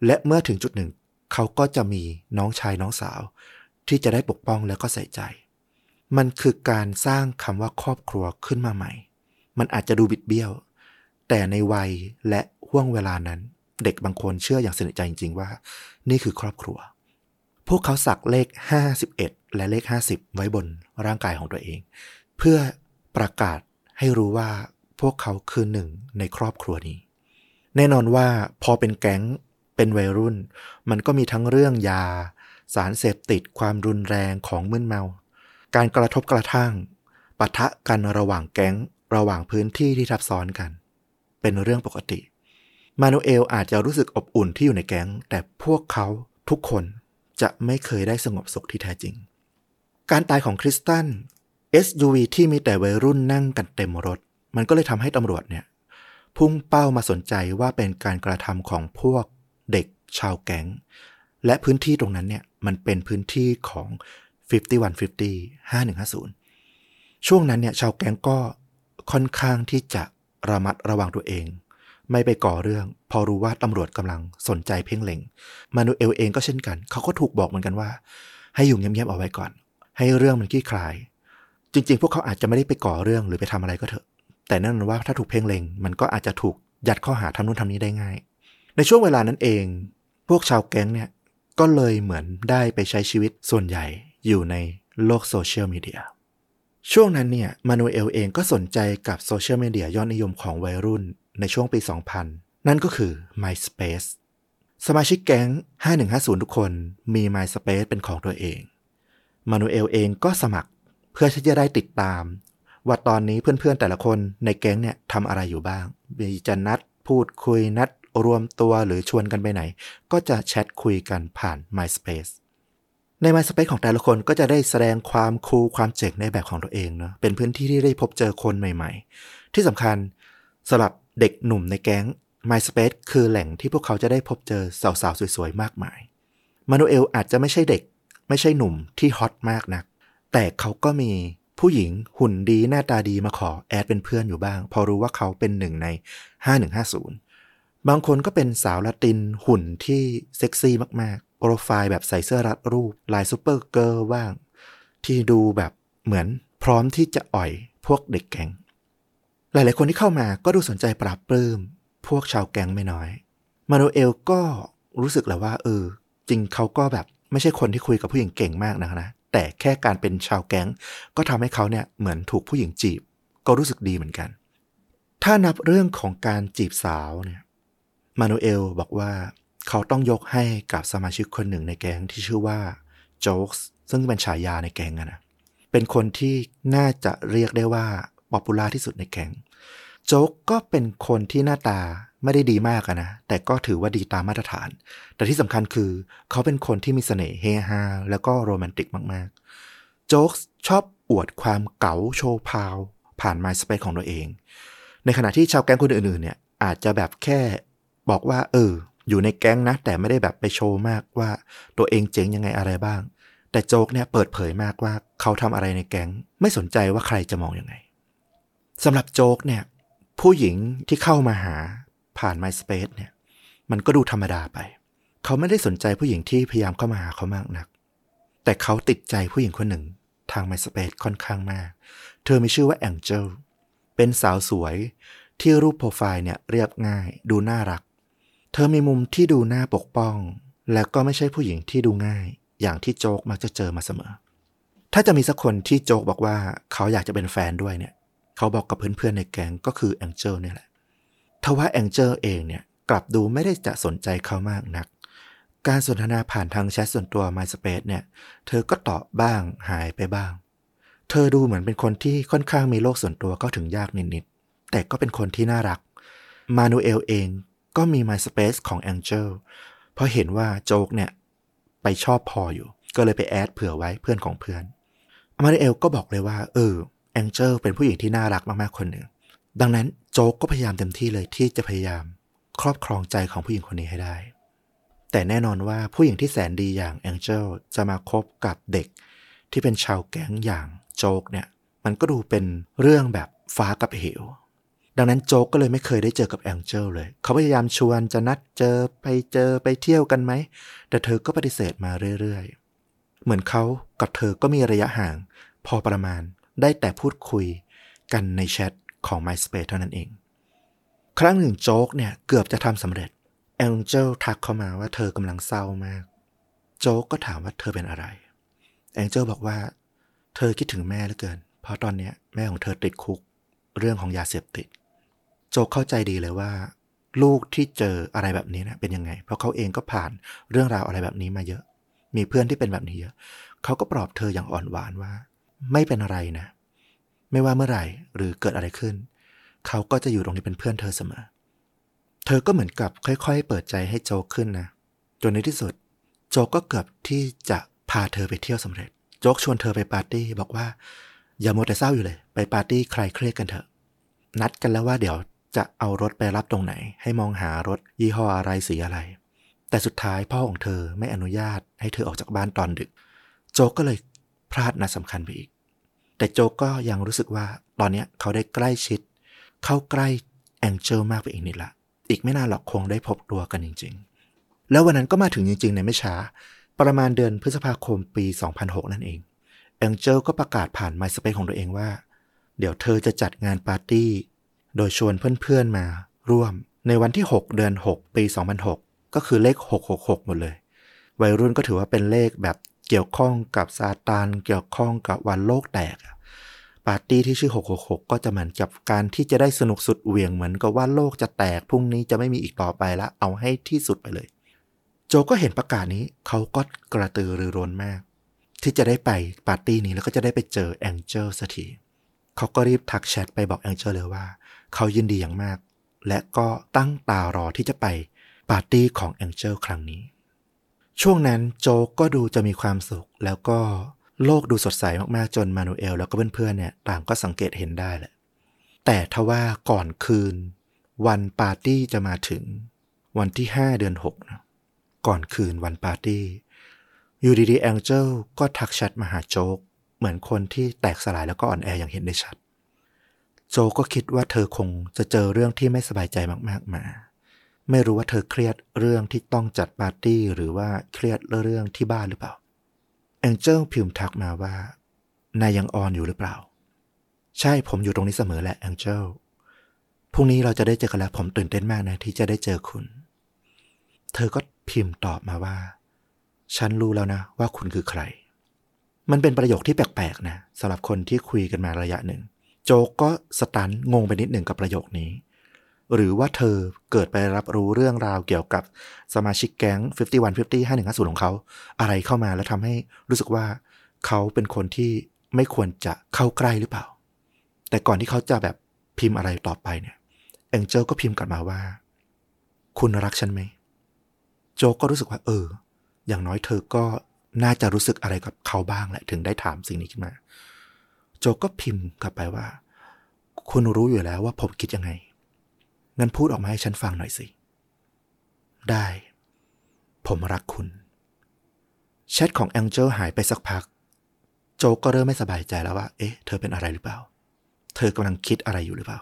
และเมื่อถึงจุดหนึ่ง เขาก็จะมีน้องชายน้องสาว ที่จะได้ปกป้องแล้วก็ใส่ใจ มันคือการสร้างคำว่าครอบครัวขึ้นมาใหม่ มันอาจจะดูบิดเบี้ยว แต่ในวัยและห่วงเวลานั้น เด็กบางคนเชื่ออย่างสนิทใจจริง ๆ ว่า นี่คือครอบครัว พวกเขาสักเลข 51 และเลข 50 ไว้บนร่างกายของตัวเอง เพื่อประกาศให้รู้ว่า พวกเขาคือหนึ่งในครอบครัวนี้ แน่นอนว่าพอเป็นแก๊งเป็นวัยรุ่น มันก็มีทั้งเรื่องยา สารเสพติดความรุนแรงของมึนเมา การกระทบกระทั่งปะทะกันระหว่างแก๊ง ระหว่างพื้นที่ที่ทับซ้อนกัน เป็นเรื่องปกติ มานูเอลอาจจะรู้สึกอบอุ่นที่อยู่ในแก๊ง แต่พวกเขาทุกคนจะไม่เคยได้สงบสุขที่แท้จริง การตายของคริสตัน SUV ที่มีแต่วัยรุ่นนั่งกันเต็มรถ มันก็เลยทำให้ตำรวจเนี่ย พุ่งเป้ามาสนใจว่าเป็นการกระทำของพวกเด็กชาวแก๊ง และพื้นที่ตรงนั้นเนี่ยมันเป็นพื้นที่ของ 5150 5150 ช่วงนั้นเนี่ยชาวแก๊งก็ค่อนข้างที่จะระมัดระวังตัวเอง ไม่ไปก่อเรื่อง พอรู้ว่าตำรวจกำลังสนใจเพ่งเล็ง มานูเอลเองก็เช่นกัน เขาก็ถูกบอกเหมือนกันว่า ให้อยู่เงียบๆเอาไว้ก่อน ให้เรื่องมันคลี่คลาย จริง ๆ พวกเขาอาจจะไม่ได้ไปก่อเรื่องหรือไปทำอะไรก็เถอะ แต่นั่นว่าถ้าถูกเพ่งเล็ง มันก็อาจจะถูกยัดข้อหาทำนู่นทำนี้ได้ง่าย ในช่วงเวลานั้นเอง พวกชาวแก๊งเนี่ยก็เลยเหมือนได้ไปใช้ชีวิตส่วนใหญ่อยู่ในโลกโซเชียลมีเดียช่วงนั้นเนี่ยมานูเอลเองก็สนใจกับโซเชียลมีเดียยอดนิยมของวัยรุ่นในช่วงปี 2000 นั่นก็คือ MySpace สมาชิกแก๊ง 5150 ทุกคนมี MySpace เป็นของตัวเอง มานูเอลเองก็สมัครเพื่อที่จะได้ติดตาม ว่าตอนนี้เพื่อนๆแต่ละคนในแก๊งเนี่ยทำอะไรอยู่บ้างมีจะนัดพูดคุยนัดรวมตัวหรือชวนกันไปไหน ก็จะแชทคุยกันผ่าน MySpace ใน MySpace ของแต่ละคนก็จะได้แสดงความคูลความเจ๋งในแบบของตัวเองเนาะเป็นพื้นที่ที่ได้พบเจอคนใหม่ๆ ที่สำคัญสำหรับเด็กหนุ่มในแก๊ง MySpace คือแหล่งที่พวกเขาจะได้พบเจอสาวๆ สวยๆ มากมาย มานูเอลอาจจะไม่ใช่เด็ก ไม่ใช่หนุ่มที่ฮอตมากนัก แต่เขาก็มี ผู้หญิงหุ่นดีหน้าตาดีมาขอ add เป็นเพื่อนอยู่บ้าง พอรู้ว่าเขาเป็นหนึ่งใน 5150 บางคนก็เป็นสาวละตินหุ่นที่เซ็กซี่มากๆ โปรไฟล์แบบใส่เสื้อรัดรูป ลายซูเปอร์เกิร์ลบ้าง ที่ดูแบบเหมือนพร้อมที่จะอ่อยพวกเด็กแก๊งหลายๆคนที่เข้ามาก็ดูสนใจปลาบปลื้มพวกชาวแก๊งไม่น้อย มานูเอลก็รู้สึกแล้วว่า เออ จริงเขาก็แบบไม่ใช่คนที่คุยกับผู้หญิงเก่งมากนะนะ แต่แค่การเป็นชาวแก๊ง ก็ทำให้เขาเนี่ยเหมือนถูกผู้หญิงจีบ ก็รู้สึกดีเหมือนกัน ถ้านับเรื่องของการจีบสาวเนี่ยมานูเอลบอกว่าเขาต้องยกให้กับสมาชิกคนหนึ่งในแก๊งที่ชื่อว่าโจ๊กส์ซึ่งเป็นฉายาในแก๊งอะนะเป็นคนที่น่าจะเรียกได้ว่า popular ที่สุดในแก๊งโจ๊กก็เป็นคนที่หน้าตา ไม่ได้ดีมากนะ แต่ก็ถือว่าดีตามมาตรฐาน แต่ที่สำคัญคือ เขาเป็นคนที่มีเสน่ห์เฮฮาแล้วก็โรแมนติกมากๆ โจ๊กชอบอวดความเก๋าโชว์พาว ผ่าน MySpace ของตัวเอง ในขณะที่ชาวแก๊งคนอื่นๆเนี่ยอาจจะแบบแค่บอกว่า เออ อยู่ในแก๊งนะ แต่ไม่ได้แบบไปโชว์มากว่าตัวเองเจ๋งยังไงอะไรบ้าง แต่โจ๊กเนี่ยเปิดเผยมากว่าเขาทำอะไรในแก๊ง ไม่สนใจว่าใครจะมองอยังไงสำหรับโจ๊กเนี่ยผู้หญิงที่เข้ามาหา ผ่าน MySpace เนี่ย มันก็ดูธรรมดาไป เขาไม่ได้สนใจผู้หญิงที่พยายามเข้ามาหาเขามากนัก แต่เขาติดใจผู้หญิงคนหนึ่งทาง MySpace ค่อนข้างมาก เธอมีชื่อว่าแองเจลเป็นสาวสวยที่รูปโปรไฟล์เนี่ยเรียบง่าย ดูน่ารัก เธอมีมุมที่ดูน่าปกป้อง และก็ไม่ใช่ผู้หญิงที่ดูง่าย อย่างที่โจกมักจะเจอมาเสมอ ถ้าจะมีสักคนที่โจกบอกว่าเขาอยากจะเป็นแฟนด้วยเนี่ย เขาบอกกับเพื่อนๆในแก๊งก็คือแองเจลเนี่ยแหละ ทว่าแองเจลเองเนี่ยกลับดูไม่ได้จะสนใจเขามากนัก การสนทนาผ่านทางแชทส่วนตัว MySpace เนี่ย เธอก็ตอบบ้างหายไปบ้าง เธอดูเหมือนเป็นคนที่ค่อนข้างมีโลกส่วนตัวก็ถึงยากนิดๆแต่ก็เป็นคนที่น่ารัก มานูเอลเองก็มี MySpace ของ Angel เพราะเห็นว่าโจ๊กเนี่ย ไปชอบพออยู่ ก็เลยไปแอดเผื่อไว้เพื่อนของเพื่อนมานูเอลก็บอกเลยว่า เออ Angel เป็นผู้หญิงที่น่ารักมากๆคนหนึ่ง ดังนั้นโจ๊กก็พยายามเต็มที่เลยที่จะพยายามครอบครองใจของผู้หญิงคนนี้ให้ได้ แต่แน่นอนว่าผู้หญิงที่แสนดีอย่างแองเจลจะมาคบกับเด็ก ที่เป็นชาวแก๊งอย่างโจ๊กเนี่ย มันก็ดูเป็นเรื่องแบบฟ้ากับเหว ดังนั้นโจ๊กก็เลยไม่เคยได้เจอกับแองเจลเลย เขาพยายามชวนจะนัดเจอไปเจอไปเที่ยวกันไหม แต่เธอก็ปฏิเสธมาเรื่อยๆ เหมือนเขากับเธอก็มีระยะห่าง พอประมาณได้แต่พูดคุยกันในแชท ของ MySpace เท่านั้นเอง ครั้งหนึ่งโจ๊กเนี่ยเกือบจะทำสำเร็จแองเจลทักเข้ามาว่าเธอกำลังเศร้ามาก โจ๊กก็ถามว่าเธอเป็นอะไรแองเจลบอกว่า เธอคิดถึงแม่เหลือเกิน เพราะตอนเนี้ยแม่ของเธอติดคุก เรื่องของยาเสพติด โจ๊กเข้าใจดีเลยว่า ลูกที่เจออะไรแบบนี้นะเป็นยังไง เพราะเขาเองก็ผ่านเรื่องราวอะไรแบบนี้มาเยอะ มีเพื่อนที่เป็นแบบนี้เยอะเขาก็ปลอบเธออย่างอ่อนหวานว่า ไม่เป็นอะไรนะ ไม่ว่าเมื่อไหร่หรือเกิดอะไรขึ้น เขาก็จะอยู่ตรงนี้เป็นเพื่อนเธอเสมอ เธอก็เหมือนกับค่อย ๆ เปิดใจให้โจขึ้นนะ จนในที่สุด โจก็เกือบที่จะพาเธอไปเที่ยวสำเร็จ โจกชวนเธอไปปาร์ตี้บอกว่า อย่ามัวแต่เศร้าอยู่เลย ไปปาร์ตี้ใคลายเครียดกันเถอะ นัดกันแล้วว่าเดี๋ยวจะเอารถไปรับตรงไหน ให้มองหารถยี่ห้ออะไรสีอะไร แต่สุดท้ายพ่อของเธอไม่อนุญาตให้เธอออกจากบ้านตอนดึก โจกก็เลยพลาดนัดสำคัญไปอีก แต่โจก็ยังรู้สึกว่าตอนนี้เขาได้ใกล้ชิด เข้าใกล้แองเจลมากไปอีกนิดละ อีกไม่นานหรอกคงได้พบตัวกันจริง ๆ แล้ววันนั้นก็มาถึงจริงๆในไม่ช้า ประมาณเดือนพฤษภาคมปี 2006 นั่นเอง แองเจลก็ประกาศผ่าน MySpace ของตัวเองว่า เดี๋ยวเธอจะจัดงานปาร์ตี้ โดยชวนเพื่อนๆมาร่วมในวันที่ 6 เดือน 6 ปี 2006 ก็คือเลข 666 หมดเลย วัยรุ่นก็ถือว่าเป็นเลขแบบ เกี่ยวข้องกับซาตานเกี่ยวข้องกับวันโลกแตกปาร์ตี้ที่ชื่อ 666 ก็จะเหมือนกับการที่จะได้สนุกสุดเหวี่ยงเหมือนกับว่าโลกจะแตกพรุ่งนี้จะไม่มีอีกต่อไปละเอาให้ที่สุดไปเลย โจก็เห็นประกาศนี้เขาก็กระตือรือร้นมาก ที่จะได้ไปปาร์ตี้นี้แล้วก็จะได้ไปเจอแองเจิลสักทีเขาก็รีบทักแชทไปบอกแองเจิลเลยว่า เขายินดีอย่างมาก และก็ตั้งตารอที่จะไปปาร์ตี้ของแองเจิลครั้งนี้ ช่วงนั้นโจก็ดูจะมีความสุข แล้วก็โลกดูสดใสมากๆจนมานูเอล แล้วก็เพื่อนๆเนี่ยต่างก็สังเกตเห็นได้แหละ แต่ทว่าก่อนคืน วันปาร์ตี้จะมาถึง วันที่5เดือน6นะก่อนคืนวันปาร์ตี้อยู่ดีๆแองเจลก็ทักแชทมาหาโจ๊กเหมือนคนที่แตกสลายแล้วก็อ่อนแออย่างเห็นได้ชัด โจก็คิดว่าเธอคงจะเจอเรื่องที่ไม่สบายใจมากๆมา ไม่รู้ว่าเธอเครียดเรื่องที่ต้องจัดปาร์ตี้หรือว่าเครียดเรื่องที่บ้านหรือเปล่าแองเจิลพิมพ์ทักมาว่านายยังออนอยู่หรือเปล่า ใช่ผมอยู่ตรงนี้เสมอแหละแองเจิลพรุ่งนี้เราจะได้เจอกันแล้วผมตื่นเต้นมากนะที่จะได้เจอคุณ เธอก็พิมพ์ตอบมาว่า ฉันรู้แล้วนะว่าคุณคือใคร มันเป็นประโยคที่แปลกๆนะสำหรับคนที่คุยกันมาระยะหนึ่ง โจกก็สตันงงไปนิดหนึ่งกับประโยคนี้ หรือว่าเธอเกิดไปรับรู้เรื่องราวเกี่ยวกับสมาชิกแก๊ง 51 50 5150 ของเขา อะไรเข้ามาแล้วทำให้รู้สึกว่าเขาเป็นคนที่ไม่ควรจะเข้าใกล้หรือเปล่า แต่ก่อนที่เขาจะแบบพิมพ์อะไรต่อไปเนี่ยแองเจลก็พิมพ์กลับมาว่า คุณรักฉันไหม โจก็รู้สึกว่า เออ อย่างน้อยเธอก็น่าจะรู้สึกอะไรกับเขาบ้างแหละ ถึงได้ถามสิ่งนี้ขึ้นมา โจก็พิมพ์กลับไปว่า คุณรู้อยู่แล้วว่าผมคิดยังไง งั้นพูดออกมาให้ฉันฟังหน่อยสิ ได้ ผมรักคุณ แชทของแองเจลหายไปสักพัก โจก็เริ่มไม่สบายใจแล้วว่า เอ๊ะ เธอเป็นอะไรหรือเปล่า เธอกำลังคิดอะไรอยู่หรือเปล่า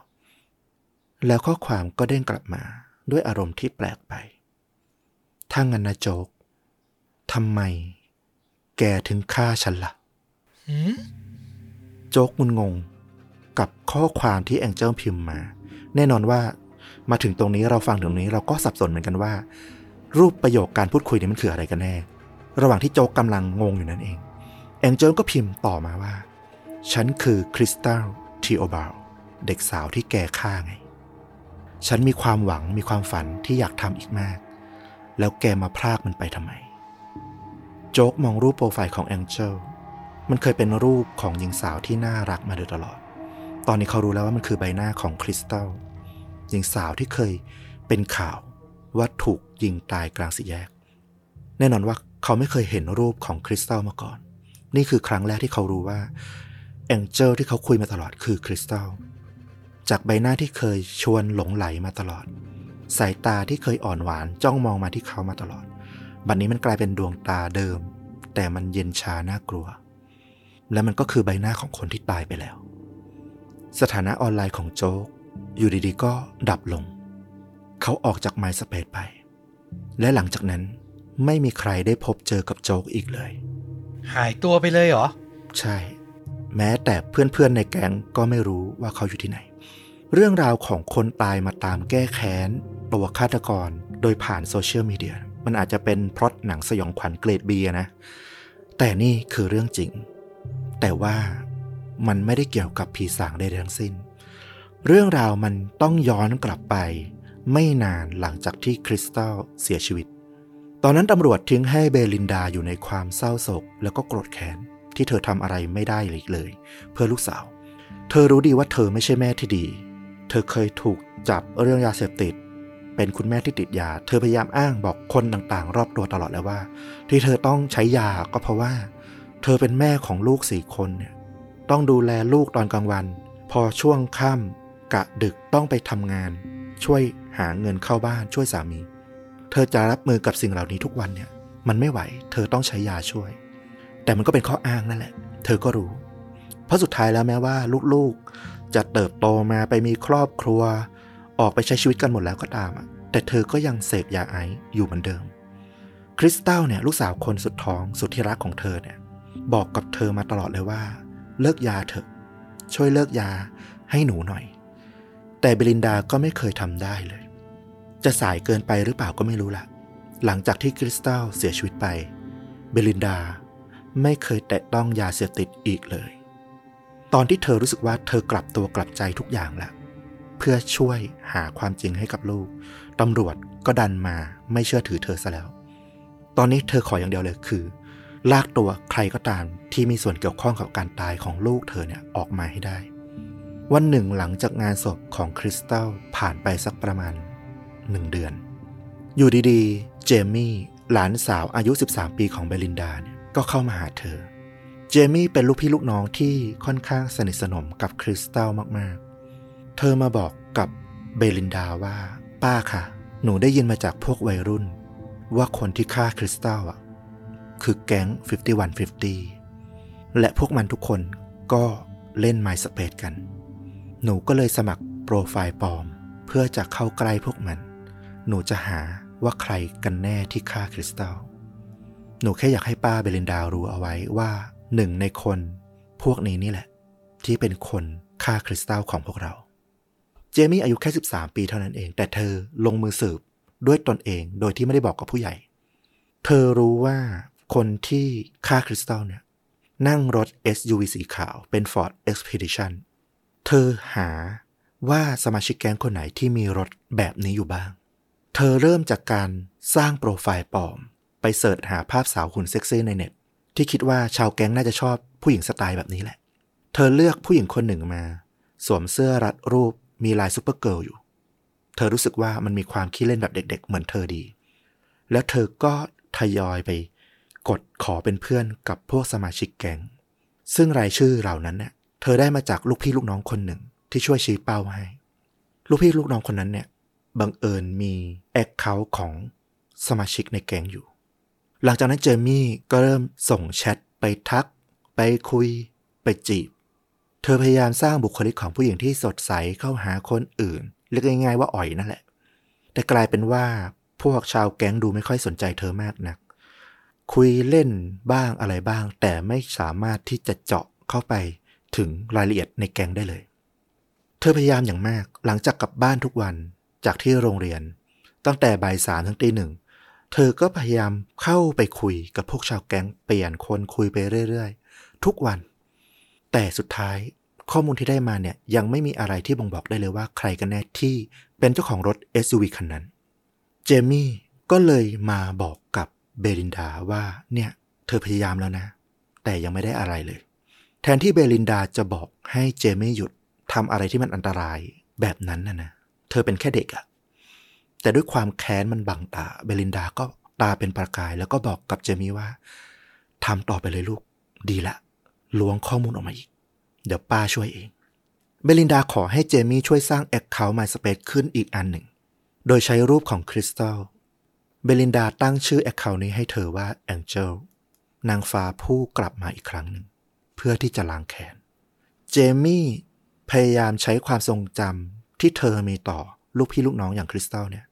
แล้วข้อความก็เด้งกลับมาด้วยอารมณ์ที่แปลกไป ถ้างั้นนะโจกทำไม แกถึงฆ่าฉันละ่ะหืมโจ๊กมุนงงกับข้อความที่แองเจิลพิมพ์มา แน่นอนว่า มาถึงตรงนี้เราฟังถึงนี้เราก็สับสนเหมือนกันว่า รูปประโยคการพูดคุยนี้มันคืออะไรกันแน่ ระหว่างที่โจ๊กกำลังงงอยู่นั่นเองแองเจิลก็พิมพ์ต่อมาว่า ฉันคือคริสตัลทีโอบาลเด็กสาวที่แกฆ่าไง ฉันมีความหวังมีความฝันที่อยากทำอีกมาก แล้วแกมาพรากมันไปทำไม โจ๊กมองรูปโปรไฟล์ของแองเจิลมันเคยเป็นรูปของหญิงสาวที่น่ารักมาโดยตลอด ตอนนี้เขารู้แล้วว่ามันคือใบหน้าของคริสตัล หญิงสาวที่เคยเป็นข่าวว่าถูกยิงตายกลางสี่แยก แน่นอนว่าเขาไม่เคยเห็นรูปของคริสตัลมาก่อน นี่คือครั้งแรกที่เขารู้ว่าแองเจิลที่เขาคุยมาตลอดคือคริสตัลจากใบหน้าที่เคยชวนหลงไหลมาตลอด สายตาที่เคยอ่อนหวานจ้องมองมาที่เขามาตลอด บัดนนี้มันกลายเป็นดวงตาเดิม แต่มันเย็นชาน่ากลัว และมันก็คือใบหน้าของคนที่ตายไปแล้ว สถานะออนไลน์ของโจ๊ก อยู่ดีๆ ก็ดับลง เขาออกจากไมสเปซไป และหลังจากนั้นไม่มีใครได้พบเจอกับโจ๊กอีกเลย หายตัวไปเลยเหรอ ใช่ แม้แต่เพื่อนๆในแก๊งก็ไม่รู้ว่าเขาอยู่ที่ไหน เรื่องราวของคนตายมาตามแก้แค้นตัวฆาตกรโดยผ่านโซเชียลมีเดียมันอาจจะเป็นพล็อตหนังสยองขวัญเกรดเบียนะ แต่นี่คือเรื่องจริง แต่ว่ามันไม่ได้เกี่ยวกับผีสางใดๆทั้งสิ้น เรื่องราวมันต้องย้อนกลับไป ไม่นานหลังจากที่คริสตัลเสียชีวิต ตอนนั้นตำรวจทิ้งให้เบลินดาอยู่ในความเศร้าโศกแล้วก็โกรธแค้นที่เธอทำอะไรไม่ได้เลยเลย เพื่อลูกสาว เธอรู้ดีว่าเธอไม่ใช่แม่ที่ดี เธอเคยถูกจับเรื่องยาเสพติด เป็นคุณแม่ที่ติดยา เธอพยายามอ้างบอกคนต่างๆ รอบตัวตลอดแล้วว่า ที่เธอต้องใช้ยาก็เพราะว่า เธอเป็นแม่ของลูกสี่คนเนี่ยต้องดูแลลูกตอนกลางวัน พอช่วงค่ำ กะดึกต้องไปทำงาน ช่วยหาเงินเข้าบ้านช่วยสามี เธอจะรับมือกับสิ่งเหล่านี้ทุกวันเนี่ย มันไม่ไหว เธอต้องใช้ยาช่วย แต่มันก็เป็นข้ออ้างนั่นแหละ เธอก็รู้ เพราะสุดท้ายแล้วแม้ว่าลูกๆ จะเติบโตมาไปมีครอบครัว ออกไปใช้ชีวิตกันหมดแล้วก็ตามอะแต่เธอก็ยังเสพยาไอซ์อยู่เหมือนเดิม คริสตัลเนี่ยลูกสาวคนสุดท้องสุดที่รักของเธอเนี่ยบอกกับเธอมาตลอดเลยว่า เลิกยาเถอะ ช่วยเลิกยาให้หนูหน่อย แต่เบลินดาก็ไม่เคยทำได้เลย จะสายเกินไปหรือเปล่าก็ไม่รู้ละหลังจากที่คริสตัลเสียชีวิตไป เบลินดาไม่เคยแตะต้องยาเสพติดอีกเลย ตอนที่เธอรู้สึกว่าเธอกลับตัวกลับใจทุกอย่างแล้วเพื่อช่วยหาความจริงให้กับลูก ตำรวจก็ดันมาไม่เชื่อถือเธอซะแล้ว ตอนนี้เธอขออย่างเดียวเลยคือ ลากตัวใครก็ตามที่มีส่วนเกี่ยวข้องกับการตายของลูกเธอเนี่ยออกมาให้ได้ วันหนึ่งหลังจากงานศพของคริสตัลผ่านไปสักประมาณหนึ่งเดือน อยู่ดีๆ เจมี่หลานสาวอายุ 13 ปีของเบลินดาเนี่ยก็เข้ามาหาเธอ เจมี่เป็นลูกพี่ลูกน้องที่ค่อนข้างสนิทสนมกับคริสตัลมากๆ เธอมาบอกกับเบลินดาว่า ป้าค่ะหนูได้ยินมาจากพวกวัยรุ่น ว่าคนที่ฆ่าคริสตัลอะ คือแก๊ง 5150 และพวกมันทุกคนก็เล่น MySpace กัน หนูก็เลยสมัครโปรไฟล์ปลอม เพื่อจะเข้าใกล้พวกมัน หนูจะหาว่าใครกันแน่ที่ฆ่าคริสตัล หนูแค่อยากให้ป้าเบลินดารู้เอาไว้ว่าหนึ่งในคนพวกนี้นี่แหละ ที่เป็นคนฆ่าคริสตัลของพวกเรา เจมี่อายุแค่ 13 ปีเท่านั้นเอง แต่เธอลงมือสืบด้วยตนเองโดยที่ไม่ได้บอกกับผู้ใหญ่ เธอรู้ว่าคนที่ฆ่าคริสตัลเนี่ยนั่งรถ SUV สีขาวเป็น Ford Expedition เธอหาว่าสมาชิกแก๊งคนไหนที่มีรถแบบนี้อยู่บ้าง เธอเริ่มจากการสร้างโปรไฟล์ปลอม ไป search หาภาพสาวหุ่นเซ็กซี่ในเน็ต ที่คิดว่าชาวแก๊งน่าจะชอบผู้หญิงสไตล์แบบนี้แหละ เธอเลือกผู้หญิงคนหนึ่งมา สวมเสื้อรัดรูปมีลายซูเปอร์เกิร์ลอยู่ เธอรู้สึกว่ามันมีความขี้เล่นแบบเด็ก ๆ เหมือนเธอดี แล้วเธอก็ทยอยไป กดขอเป็นเพื่อนกับพวกสมาชิกแก๊งซึ่งรายชื่อเหล่านั้นเนี่ย เธอได้มาจากลูกพี่ลูกน้องคนหนึ่งที่ช่วยชี้เป้าให้ ลูกพี่ลูกน้องคนนั้นเนี่ยบังเอิญมีแอคเคาท์ของสมาชิกในแก๊งอยู่ หลังจากนั้นเจมี่ก็เริ่มส่งแชทไปทัก ไปคุย ไปจีบ เธอพยายามสร้างบุคลิกของผู้หญิงที่สดใสเข้าหาคนอื่น เรียกง่ายๆว่าอ่อยนั่นแหละ แต่กลายเป็นว่าพวกชาวแก๊งดูไม่ค่อยสนใจเธอมากนัก คุยเล่นบ้างอะไรบ้าง แต่ไม่สามารถที่จะเจาะเข้าไป ถึงรายละเอียดในแกงได้เลย เธอพยายามอย่างมากหลังจากกลับบ้านทุกวันจากที่โรงเรียน ตั้งแต่บ่ายสามถึงตีหนึ่งเธอก็พยายามเข้าไปคุยกับพวกชาวแก๊งเปลี่ยนคนคุยไปเรื่อยๆ ทุกวัน แต่สุดท้ายข้อมูลที่ได้มาเนี่ยยังไม่มีอะไรที่บ่งบอกได้เลยว่าใครกันแน่ที่เป็นเจ้าของรถ SUV คันนั้น เจมี่ก็เลยมาบอกกับเบลินดาว่าเนี่ย เธอพยายามแล้วนะ แต่ยังไม่ได้อะไรเลย แทนที่เบลินดาจะบอกให้เจมี่หยุดทำอะไรที่มันอันตรายแบบนั้นนะนะเธอเป็นแค่เด็กอะแต่ด้วยความแค้นมันบังตา เบลินดาก็ตาเป็นประกาย แล้วก็บอกกับเจมี่ว่าทำต่อไปเลยลูก ดีละล้วงข้อมูลออกมาอีก เดี๋ยวป้าช่วยเอง เบลินดาขอให้เจมี่ช่วยสร้าง account MySpace ขึ้นอีกอันหนึ่ง โดยใช้รูปของคริสตัล เบลินดาตั้งชื่อ account นี้ให้เธอว่า Angel นางฟ้าผู้กลับมาอีกครั้งหนึ่ง เพื่อที่จะล้างแค้น เจมี่พยายามใช้ความทรงจำที่เธอมีต่อลูกพี่ลูกน้องอย่างคริสตัลเนี่ย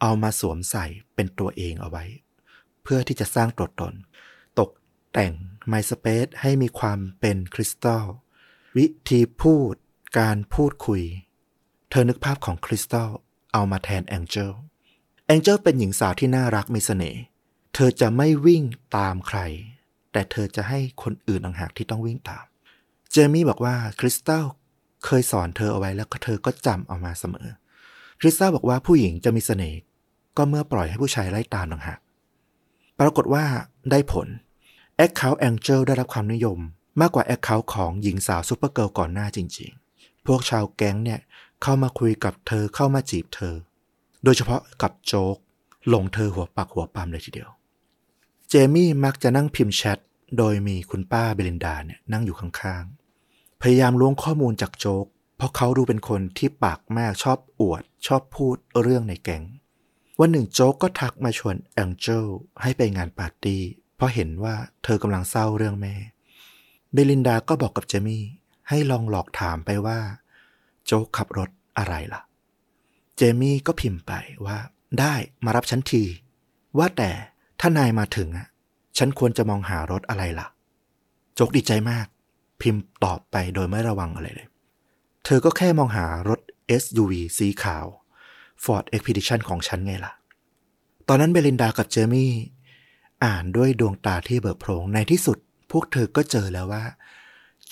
เอามาสวมใส่เป็นตัวเองเอาไว้ เพื่อที่จะสร้างตัวตน ตกแต่ง MySpace ให้มีความเป็นคริสตัลวิธีพูดการพูดคุย เธอนึกภาพของคริสตัลเอามาแทนแองเจลแองเจลเป็นหญิงสาวที่น่ารักมีเสน่ห์เธอจะไม่วิ่งตามใคร แต่เธอจะให้คนอื่นต่างหากที่ต้องวิ่งตาม เจมี่บอกว่าคริสตัลเคยสอนเธอเอาไว้แล้วก็เธอก็จำเอามาเสมอ คริสตัลบอกว่าผู้หญิงจะมีเสน่ห์ก็เมื่อปล่อยให้ผู้ชายไล่ตามต่างหาก ปรากฏว่าได้ผล account แองเจลได้รับความนิยมมากกว่า account ของหญิงสาวซูเปอร์เกิลก่อนหน้าจริง ๆ พวกชาวแก๊งเนี่ยเข้ามาคุยกับเธอเข้ามาจีบเธอ โดยเฉพาะกับโจ๊กหลงเธอหัวปักหัวปามเลยทีเดียว เจมี่มักจะนั่งพิมพ์แชท โดยมีคุณป้าเบลินดาเนี่ยนั่งอยู่ข้างๆ พยายามล้วงข้อมูลจากโจ๊ก เพราะเขาดูเป็นคนที่ปากมากชอบอวด ชอบพูดเรื่องในแก๊งวันหนึ่งโจ๊กก็ทักมาชวนแองเจลให้ไปงานปาร์ตี้ เพราะเห็นว่าเธอกำลังเศร้าเรื่องแม่ เบลินดาก็บอกกับเจมี่ให้ลองหลอกถามไปว่า โจ๊กขับรถอะไรล่ะ เจมี่ก็พิมพ์ไปว่า ได้มารับฉันที ว่าแต่ถ้านายมาถึงอะ ฉันควรจะมองหารถอะไรล่ะ โจกดีใจมาก พิมพ์ตอบไปโดยไม่ระวังอะไรเลย เธอก็แค่มองหารถ SUV สีขาว Ford Expedition ของฉันไงล่ะ ตอนนั้นเบลินดากับเจอมี่ อ่านด้วยดวงตาที่เบิกโพรงในที่สุด พวกเธอก็เจอแล้วว่า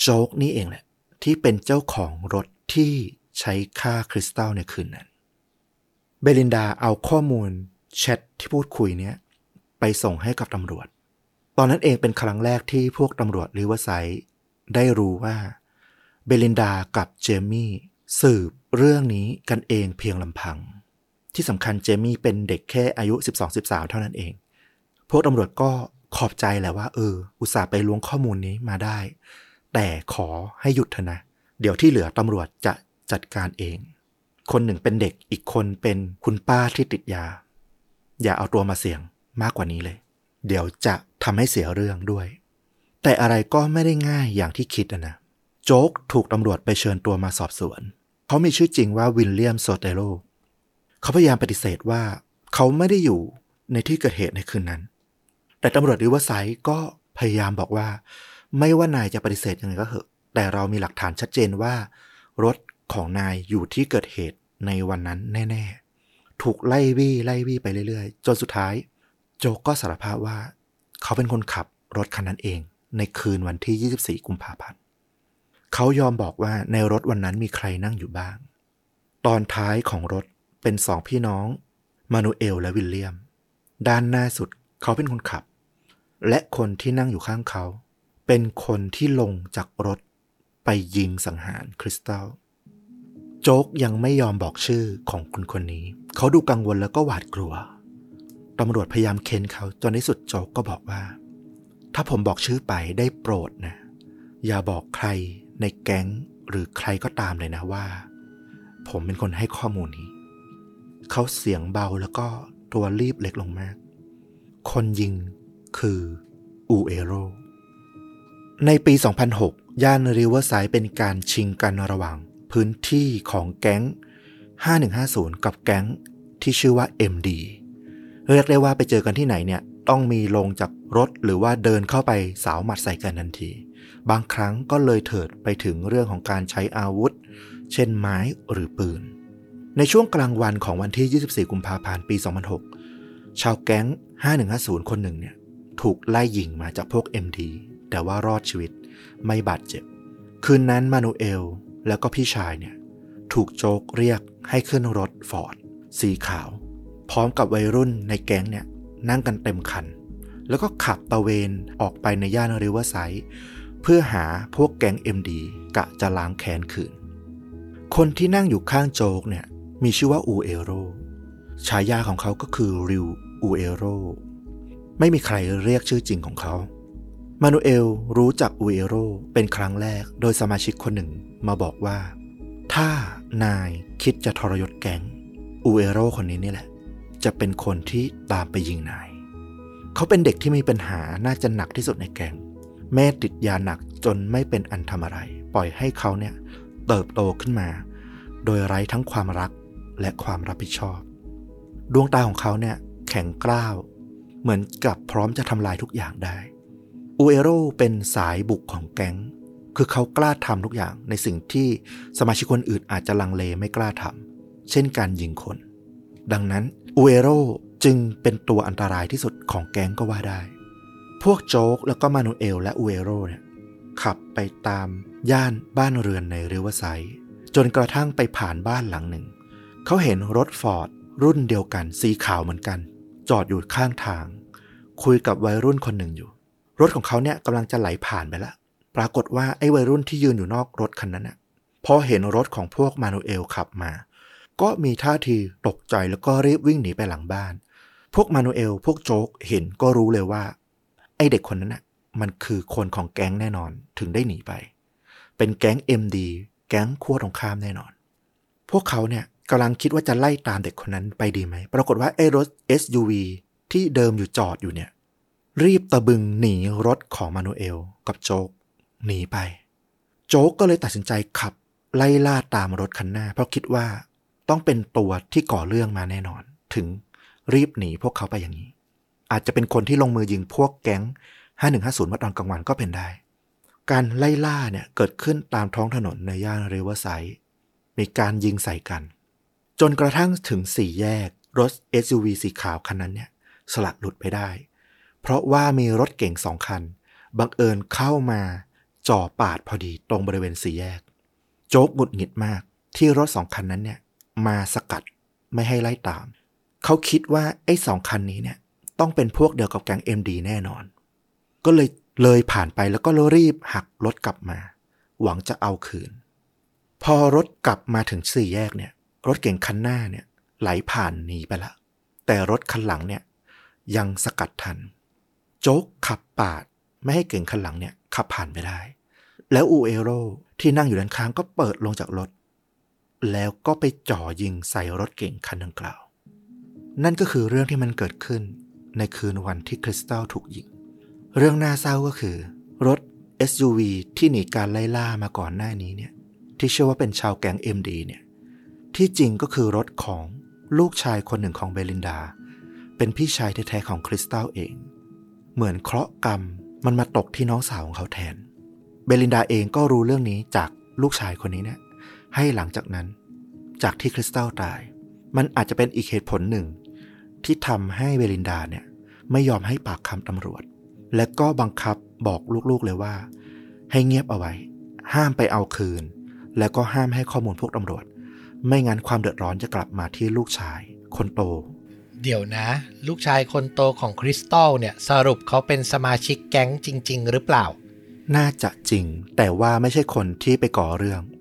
โจ๊กนี่เองแหละ ที่เป็นเจ้าของรถที่ใช้ฆ่าคริสตัลในคืนนั้น เบลินดาเอาข้อมูลแชทที่พูดคุยเนี้ยไปส่งให้กับตำรวจ ตอนนั้นเองเป็นครั้งแรกที่พวกตำรวจริเวอร์ไซด์ได้รู้ว่า เบลินดากับเจมี่สืบเรื่องนี้กันเองเพียงลำพัง ที่สำคัญเจมี่เป็นเด็กแค่อายุ 12-13 เท่านั้นเอง พวกตำรวจก็ขอบใจแหละว่า เออ อุตส่าห์ไปล้วงข้อมูลนี้มาได้ แต่ขอให้หยุดเถอะนะ เดี๋ยวที่เหลือตำรวจจะจัดการเอง คนหนึ่งเป็นเด็กอีกคนเป็นคุณป้าที่ติดยา อย่าเอาตัวมาเสี่ยงมากกว่านี้เลย เดี๋ยวจะทำให้เสียเรื่องด้วย แต่อะไรก็ไม่ได้ง่ายอย่างที่คิดนะโจ๊กถูกตำรวจไปเชิญตัวมาสอบสวน เขามีชื่อจริงว่าวิลเลียมโซเตโรเขาพยายามปฏิเสธว่า เขาไม่ได้อยู่ในที่เกิดเหตุในคืนนั้น แต่ตำรวจริวไซก็พยายามบอกว่า ไม่ว่านายจะปฏิเสธยังไงก็เหอะ แต่เรามีหลักฐานชัดเจนว่า รถของนายอยู่ที่เกิดเหตุในวันนั้นแน่ ๆ ถูกไล่วี่ไล่วี่ไปเรื่อย ๆ จนสุดท้าย โจก็สารภาพว่า เขาเป็นคนขับรถคันนั้นเอง ในคืนวันที่ 24 กุมภาพันธ์เขายอมบอกว่าในรถวันนั้นมีใครนั่งอยู่บ้าง ตอนท้ายของรถเป็นสองพี่น้องมานูเอลและวิลเลียม ด้านหน้าสุดเขาเป็นคนขับ และคนที่นั่งอยู่ข้างเขา เป็นคนที่ลงจากรถไปยิงสังหารคริสตัลโจ๊กยังไม่ยอมบอกชื่อของคนคนนี้ เขาดูกังวลแล้วก็หวาดกลัว ตำรวจพยายามเค้นเขาจนในสุดโจกก็บอกว่า ถ้าผมบอกชื่อไปได้โปรดนะ อย่าบอกใครในแก๊งหรือใครก็ตามเลยนะว่า ผมเป็นคนให้ข้อมูลนี้ เขาเสียงเบาแล้วก็ตัวรีบเล็กลงมาก คนยิงคืออูเอโรในปี 2006 ย่านริเวอร์ไซด์เป็นการชิงกันระหว่าง พื้นที่ของแก๊ง 5150 กับแก๊งที่ชื่อว่า MD เรียกได้ว่าไปเจอกันที่ไหนเนี่ยต้องมีลงจากรถหรือว่าเดินเข้าไปสาวหมัดใส่กันทันที บางครั้งก็เลยเถิดไปถึงเรื่องของการใช้อาวุธ เช่นไม้หรือปืน ในช่วงกลางวันของวันที่ 24 กุมภาพันธ์ปี 2006 ชาวแก๊ง 5150 คนหนึ่งเนี่ยถูกไล่ยิงมาจากพวก MD แต่ว่ารอดชีวิตไม่บาดเจ็บ คืนนั้นมานูเอลแล้วก็พี่ชายเนี่ยถูกโจกเรียกให้ขึ้นรถฟอร์ดสีขาว พร้อมกับวัยรุ่นในแก๊งเนี่ยนั่งกันเต็มคัน แล้วก็ขับตะเวนออกไปในย่านริเวอร์ไซด์เพื่อหาพวกแก๊ง MD กะจะล้างแค้นคืน คนที่นั่งอยู่ข้างโจกเนี่ยมีชื่อว่าอูเอโรฉายาของเขาก็คือริวอูเอโรไม่มีใครเรียกชื่อจริงของเขามานูเอลรู้จักอูเอโรเป็นครั้งแรกโดยสมาชิกคนหนึ่งมาบอกว่า ถ้านายคิดจะทรยศแก๊งอูเอโรคนนี้นี่แหละ จะเป็นคนที่ตามไปยิงนาย เขาเป็นเด็กที่มีปัญหาน่าจะหนักที่สุดในแก๊งแม่ติดยาหนักจนไม่เป็นอันทำอะไร ปล่อยให้เขาเนี่ยเติบโตขึ้นมา โดยไร้ทั้งความรักและความรับผิดชอบ ดวงตาของเขาเนี่ยแข็งกร้าว เหมือนกับพร้อมจะทำลายทุกอย่างได้ อูเอโรเป็นสายบุกของแก๊ง คือเขากล้าทำทุกอย่างในสิ่งที่สมาชิกคนอื่นอาจจะลังเลไม่กล้าทำเช่นการยิงคน ดังนั้น อูเอโรจึงเป็นตัวอันตรายที่สุดของแก๊งก็ว่าได้ พวกโจ๊กแล้วก็มานูเอลและอูเอโรเนี่ยขับไปตามย่านบ้านเรือนในริวไซจนกระทั่งไปผ่านบ้านหลังหนึ่ง เขาเห็นรถฟอร์ดรุ่นเดียวกันสีขาวเหมือนกัน จอดอยู่ข้างทาง คุยกับวัยรุ่นคนหนึ่งอยู่ รถของเขาเนี่ยกำลังจะไหลผ่านไปละ ปรากฏว่าไอ้วัยรุ่นที่ยืนอยู่นอกรถคันนั้นน่ะพอเห็นรถของพวกมานูเอลขับมา ก็มีท่าทีตกใจแล้วก็รีบวิ่งหนีไปหลังบ้าน พวกมานูเอล พวกโจ๊กเห็นก็รู้เลยว่า ไอเด็กคนนั้นน่ะมันคือคนของแก๊งแน่นอนถึงได้หนีไป เป็นแก๊ง MD แก๊งขั้วตรงข้ามแน่นอน พวกเขาเนี่ยกำลังคิดว่าจะไล่ตามเด็กคนนั้นไปดีไหม ปรากฏว่าไอ้รถ SUV ที่เดิมอยู่จอดอยู่เนี่ย รีบตะบึงหนีรถของมานูเอลกับโจ๊กหนีไป โจ๊กก็เลยตัดสินใจขับ ไล่ล่าตามรถคันหน้า เพราะคิดว่า ต้องเป็นตัวที่ก่อเรื่องมาแน่นอน ถึงรีบหนีพวกเขาไปอย่างนี้ อาจจะเป็นคนที่ลงมือยิงพวกแก๊ง 5150มาตอนกลางวันก็เป็นได้ การไล่ล่าเนี่ยเกิดขึ้นตามท้องถนนในย่านเรเวอร์ไซด์มีการยิงใส่กัน จนกระทั่งถึงสี่แยกรถ SUV สีขาวคันนั้นเนี่ยสลัดหลุดไปได้ เพราะว่ามีรถเก่งสองคัน บังเอิญเข้ามาจ่อปาดพอดีตรงบริเวณสี่แยก โจ๊กหงุดหงิดมากที่รถสองคันนั้นเนี่ย มาสกัดไม่ให้ไล่ตาม เขาคิดว่าไอ้สองคันนี้เนี่ย ต้องเป็นพวกเดียวกับแก๊ง MD แน่นอน ก็เลยเลยผ่านไปแล้วก็รีบหักรถกลับมา หวังจะเอาคืน พอรถกลับมาถึงสี่แยกเนี่ย รถเก่งคันหน้าเนี่ย ไหลผ่านหนีไปละ แต่รถคันหลังเนี่ย ยังสกัดทัน โจ๊กขับปาดไม่ให้เก่งคันหลังเนี่ยขับผ่านไปได้ แล้วอูเอโรที่นั่งอยู่ด้านข้างก็เปิดลงจากรถ แล้วก็ไปจ่อยิงใส่รถเก่งคันดังกล่าว นั่นก็คือเรื่องที่มันเกิดขึ้นในคืนวันที่คริสตัลถูกยิง เรื่องน่าเศร้าก็คือ รถ SUV ที่หนีการไล่ล่ามาก่อนหน้านี้เนี่ย ที่เชื่อว่าเป็นชาวแก๊ง MD เนี่ย ที่จริงก็คือรถของลูกชายคนหนึ่งของเบลินดา เป็นพี่ชายแท้ๆของคริสตัลเอง เหมือนเคราะห์กรรมมันมาตกที่น้องสาวของเขาแทน เบลินดาเองก็รู้เรื่องนี้จากลูกชายคนนี้เนี่ย ให้หลังจากนั้น จากที่คริสตัลตาย มันอาจจะเป็นอีกเหตุผลหนึ่ง ที่ทำให้เบลินดาเนี่ยไม่ยอมให้ปากคำตำรวจ และก็บังคับบอกลูกๆเลยว่า ให้เงียบเอาไว้ ห้ามไปเอาคืน แล้วก็ห้ามให้ข้อมูลพวกตำรวจ ไม่งั้นความเดือดร้อนจะกลับมาที่ลูกชาย คนโต เดี๋ยวนะ ลูกชายคนโตของคริสตัลเนี่ยสรุปเขาเป็นสมาชิกแก๊งจริง ๆ หรือเปล่า น่าจะจริง แต่ว่าไม่ใช่คนที่ไปก่อเรื่องอืม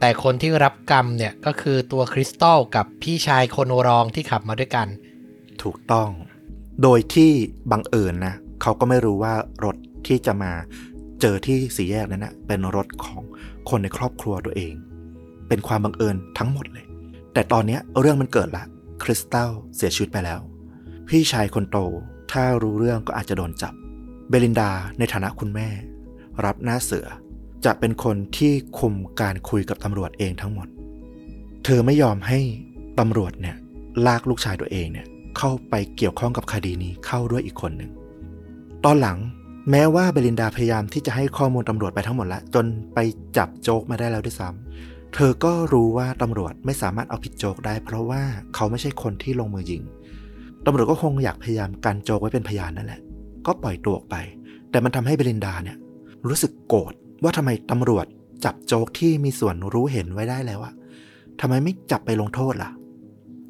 แต่คนที่รับกรรมเนี่ยก็คือตัวคริสตัลกับพี่ชายคนรองที่ขับมาด้วยกัน ถูกต้อง โดยที่บังเอิญนะเขาก็ไม่รู้ว่ารถที่จะมาเจอที่สี่แยกนั้นนะเป็นรถของคนในครอบครัวตัวเอง เป็นความบังเอิญทั้งหมดเลย แต่ตอนนี้เรื่องมันเกิดละคริสตัลเสียชีวิตไปแล้ว พี่ชายคนโตถ้ารู้เรื่องก็อาจจะโดนจับ เบลินดาในฐานะคุณแม่ รับหน้าเสือ จะเป็นคนที่คุมการคุยกับตำรวจเองทั้งหมด เธอไม่ยอมให้ตำรวจเนี่ยลากลูกชายตัวเองเนี่ยเข้าไปเกี่ยวข้องกับคดีนี้เข้าด้วยอีกคนหนึ่ง ตอนหลังแม้ว่าเบลินดาพยายามที่จะให้ข้อมูลตำรวจไปทั้งหมดแล้วจนไปจับโจ๊กมาได้แล้วด้วยซ้ำเธอก็รู้ว่าตำรวจไม่สามารถเอาผิดโจ๊กได้ เพราะว่าเขาไม่ใช่คนที่ลงมือยิงตำรวจก็คงอยากพยายามกันโจ๊กไว้เป็นพยานนั่นแหละ ก็ปล่อยตัวออกไป แต่มันทำให้เบลินดาเนี่ยรู้สึกโกรธ ว่าทำไมตำรวจจับโจ๊กที่มีส่วนรู้เห็นไว้ได้แล้วอะทำไมไม่จับไปลงโทษล่ะ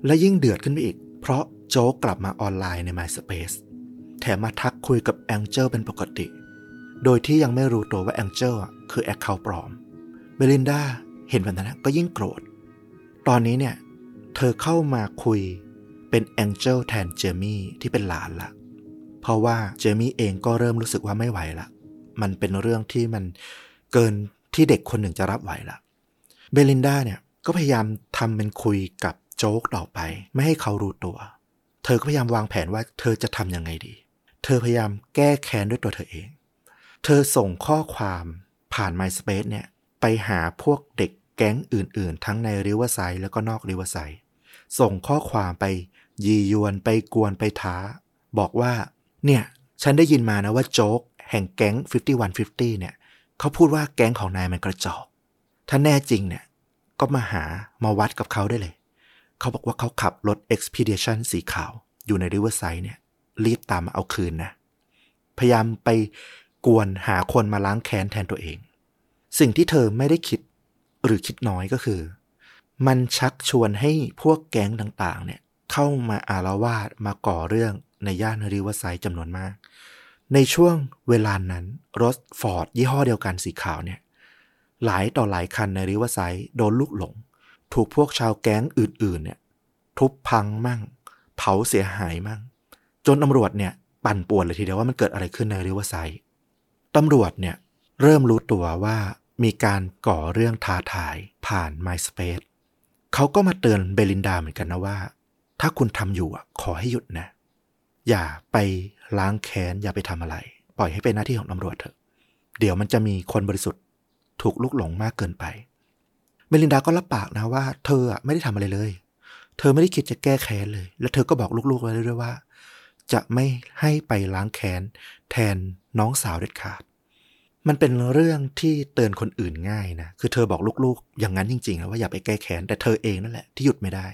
และยิ่งเดือดขึ้นไปอีก เพราะโจ๊กกลับมาออนไลน์ใน MySpace แถมมาทักคุยกับแองเจิลเป็นปกติ โดยที่ยังไม่รู้ตัวว่าแองเจิลคือ account ปลอม เบลินดาเห็นแบบนั้นก็ยิ่งโกรธ ตอนนี้เนี่ย เธอเข้ามาคุยเป็นแองเจิลแทนเจมี่ที่เป็นหลานละ เพราะว่าเจมี่เองก็เริ่มรู้สึกว่าไม่ไหวละ มันเป็นเรื่องที่มันเกินที่เด็กคนหนึ่งจะรับไหวละเบลินดาเนี่ยก็พยายามทำเป็นคุยกับโจ๊กต่อไป ไม่ให้เขารู้ตัว เธอก็พยายามวางแผนว่าเธอจะทำยังไงดี เธอพยายามแก้แค้นด้วยตัวเธอเอง เธอส่งข้อความผ่าน MySpace เนี่ยไปหาพวกเด็กแก๊งอื่น ๆ ทั้งในริเวอร์ไซด์แล้วก็นอกริเวอร์ไซด์ส่งข้อความไปยียวนไปกวนไปท้า บอกว่า เนี่ย ฉันได้ยินมานะว่าโจ๊ก แห่งแก๊ง 5150 เนี่ยเขาพูดว่าแก๊งของนายมันกระจอก ถ้าแน่จริงเนี่ย ก็มาหามาวัดกับเขาได้เลย เขาบอกว่าเขาขับรถ Expedition สีขาว อยู่ในริเวอร์ไซด์เนี่ย รีบตามมาเอาคืนนะ พยายามไปกวนหาคนมาล้างแค้นแทนตัวเอง สิ่งที่เธอไม่ได้คิดหรือคิดน้อยก็คือ มันชักชวนให้พวกแก๊งต่างๆ เนี่ย เข้ามาอารวาสมาก่อเรื่องในย่านริเวอร์ไซด์จำนวนมาก ในช่วงเวลานั้น รถฟอร์ดยี่ห้อเดียวกันสีขาวเนี่ย หลายต่อหลายคันในริวไซด์โดนลูกหลง ถูกพวกชาวแก๊งอื่น ๆ เนี่ย ทุบพังมั่ง เผาเสียหายมั่ง จนตำรวจเนี่ย ปั่นป่วนเลยทีเดียวว่ามันเกิดอะไรขึ้นในริวไซด์ตำรวจเนี่ย เริ่มรู้ตัวว่ามีการก่อเรื่องท้าทายผ่าน MySpace เขาก็มาเตือนเบลินดาเหมือนกันนะว่า ถ้าคุณทำอยู่ขอให้หยุดนะ อย่าไป ล้างแค้นอย่าไปทำอะไร ปล่อยให้เป็นหน้าที่ของตำรวจเถอะ เดี๋ยวมันจะมีคนบริสุทธิ์ถูกลุกหลงมากเกินไปเบลินดาก็รับปากนะว่า เธอไม่ได้ทำอะไรเลย เธอไม่ได้คิดจะแก้แค้นเลย และเธอก็บอกลูกๆไว้ด้วยว่า จะไม่ให้ไปล้างแค้นแทนน้องสาวเด็ดขาด มันเป็นเรื่องที่เตือนคนอื่นง่ายนะ คือเธอบอกลูกๆ อย่างนั้นจริงๆนะว่าอย่าไปแก้แค้น แต่เธอเองนั่นแหละที่หยุดไม่ได้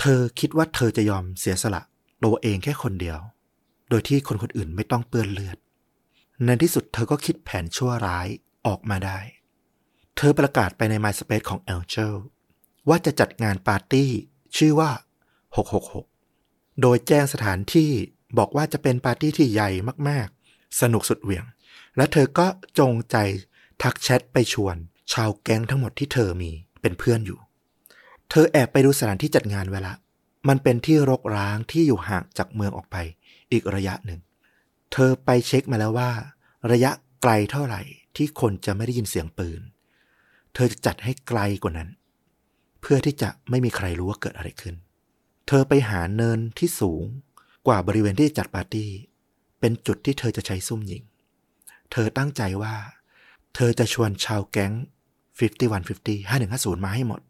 เธอคิดว่าเธอจะยอมเสียสละตัวเองแค่คนเดียว โดยที่คนคนอื่นไม่ต้องเปื้อนเลือด ในที่สุดเธอก็คิดแผนชั่วร้ายออกมาได้ เธอประกาศไปใน MySpace ของ Angel ว่าจะจัดงานปาร์ตี้ชื่อว่า 666 โดยแจ้งสถานที่บอกว่าจะเป็นปาร์ตี้ที่ใหญ่มากๆ สนุกสุดเหวี่ยง และเธอก็จงใจทักแชทไปชวน ชาวแก๊งทั้งหมดที่เธอมีเป็นเพื่อนอยู่ เธอแอบไปดูสถานที่จัดงานไว้ละมันเป็นที่รกร้างที่อยู่ห่างจากเมืองออกไป อีกระยะหนึ่ง เธอไปเช็คมาแล้วว่า ระยะไกลเท่าไหร่ที่คนจะไม่ได้ยินเสียงปืน เธอจะจัดให้ไกลกว่านั้น เพื่อที่จะไม่มีใครรู้ว่าเกิดอะไรขึ้น เธอไปหาเนินที่สูงกว่าบริเวณที่จัดปาร์ตี้ เป็นจุดที่เธอจะใช้ซุ่มยิง เธอตั้งใจว่า เธอจะชวนชาวแก๊ง 5150 5150 มาให้หมด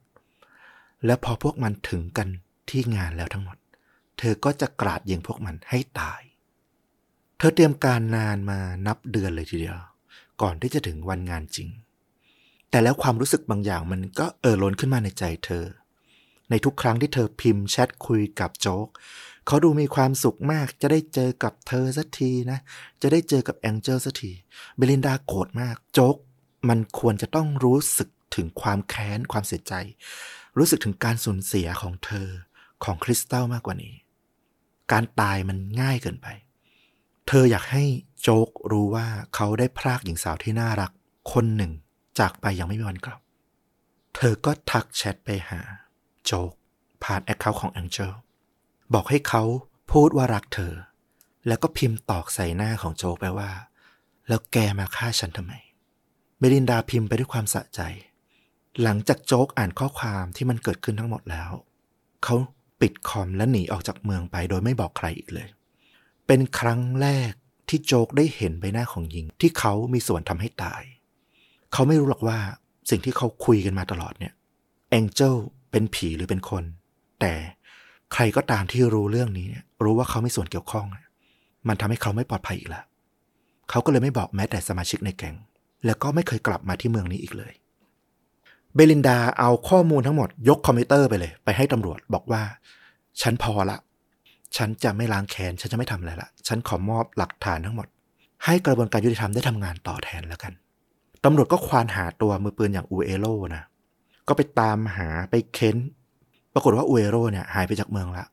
และพอพวกมันถึงกันที่งานแล้วทั้งหมด เธอก็จะกราดยิงพวกมันให้ตาย เธอเตรียมการนานมานับเดือนเลยทีเดียว ก่อนที่จะถึงวันงานจริง แต่แล้วความรู้สึกบางอย่างมันก็เอ่อล้นขึ้นมาในใจเธอ ในทุกครั้งที่เธอพิมพ์แชทคุยกับโจ๊กเขาดูมีความสุขมาก จะได้เจอกับเธอสักทีนะ จะได้เจอกับแองเจิลสักทีเบลินดาโกรธมาก โจ๊ก มันควรจะต้องรู้สึกถึงความแค้นความเสียใจ รู้สึกถึงการสูญเสียของเธอของคริสตัลมากกว่านี้ การตายมันง่ายเกินไป เธออยากให้โจ๊กรู้ว่าเขาได้พรากหญิงสาวที่น่ารัก คนหนึ่งจากไปอย่างไม่มีวันกลับ เธอก็ทักแชทไปหา โจ๊กผ่าน account ของแองเจลบอกให้เขาพูดว่ารักเธอ แล้วก็พิมพ์ตอกใส่หน้าของโจ๊กไปว่า แล้วแกมาฆ่าฉันทำไมเบลินดาพิมพ์ไปด้วยความสะใจ หลังจากโจ๊กอ่านข้อความที่มันเกิดขึ้นทั้งหมดแล้ว เขา ปิดคอมและหนีออกจากเมืองไปโดยไม่บอกใครอีกเลย เป็นครั้งแรกที่โจ๊กได้เห็นใบหน้าของหญิงที่เขามีส่วนทำให้ตาย เขาไม่รู้หรอกว่าสิ่งที่เขาคุยกันมาตลอดเนี่ยแองเจลเป็นผีหรือเป็นคน แต่ใครก็ตามที่รู้เรื่องนี้เนี่ยรู้ว่าเขาไม่ส่วนเกี่ยวข้อง มันทำให้เขาไม่ปลอดภัยอีกแล้ว เขาก็เลยไม่บอกแม้แต่สมาชิกในแก๊งแล้วก็ไม่เคยกลับมาที่เมืองนี้อีกเลย เบลินดาเอาข้อมูลทั้งหมดยกคอมพิวเตอร์ไปเลย ไปให้ตำรวจบอกว่า ฉันพอละ ฉันจะไม่ล้างแค้น ฉันจะไม่ทำอะไรละ ฉันขอมอบหลักฐานทั้งหมด ให้กระบวนการยุติธรรมได้ทำงานต่อแทนแล้วกันตำรวจก็ควานหาตัวมือปืนอย่างอูเอโรนะ ก็ไปตามหาไปเค้น ปรากฏว่าอูเอโรเนี่ยหายไปจากเมืองละ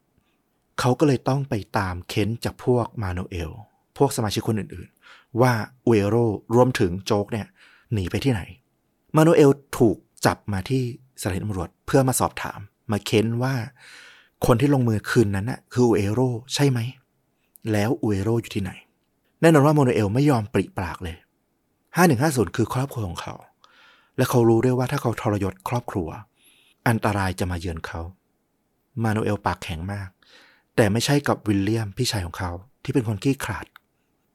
เขาก็เลยต้องไปตามเค้นจากพวกมาโนเอล พวกสมาชิกคนอื่นๆ ว่าอูเอโรรวมถึงโจ๊กเนี่ยหนีไปที่ไหน มาโนเอลถูก จับมาที่สถานีตำรวจเพื่อมาสอบถาม มาเค้นว่า คนที่ลงมือคืนนั้นน่ะคืออูเอโรใช่ไหม แล้วอูเอโรอยู่ที่ไหน แน่นอนว่ามาโนเอลไม่ยอมปริปากเลย 5150 คือครอบครัวของเขา และเขารู้ด้วยว่าถ้าเขาทรยศครอบครัว อันตรายจะมาเยือนเขามาโนเอลปากแข็งมาก แต่ไม่ใช่กับวิลเลียมพี่ชายของเขา ที่เป็นคนขี้ขลาด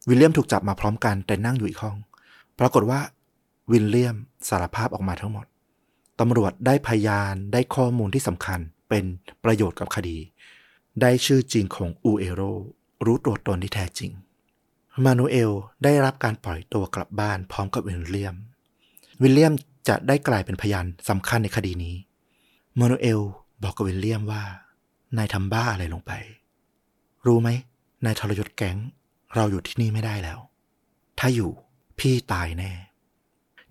วิลเลียมถูกจับมาพร้อมกันแต่นั่งอยู่อีกห้อง ปรากฏว่าวิลเลียมสารภาพออกมาทั้งหมด ตำรวจได้พยานได้ข้อมูลที่สำคัญเป็นประโยชน์กับคดี ได้ชื่อจริงของอูเอโรรู้ตัวตนที่แท้จริง มานูเอลได้รับการปล่อยตัวกลับบ้านพร้อมกับวิลเลียม วิลเลียมจะได้กลายเป็นพยานสำคัญในคดีนี้ มานูเอลบอกกับวิลเลียมว่า นายทำบ้าอะไรลงไป รู้ไหม นายทรยศแก๊ง เราอยู่ที่นี่ไม่ได้แล้ว ถ้าอยู่พี่ตายแน่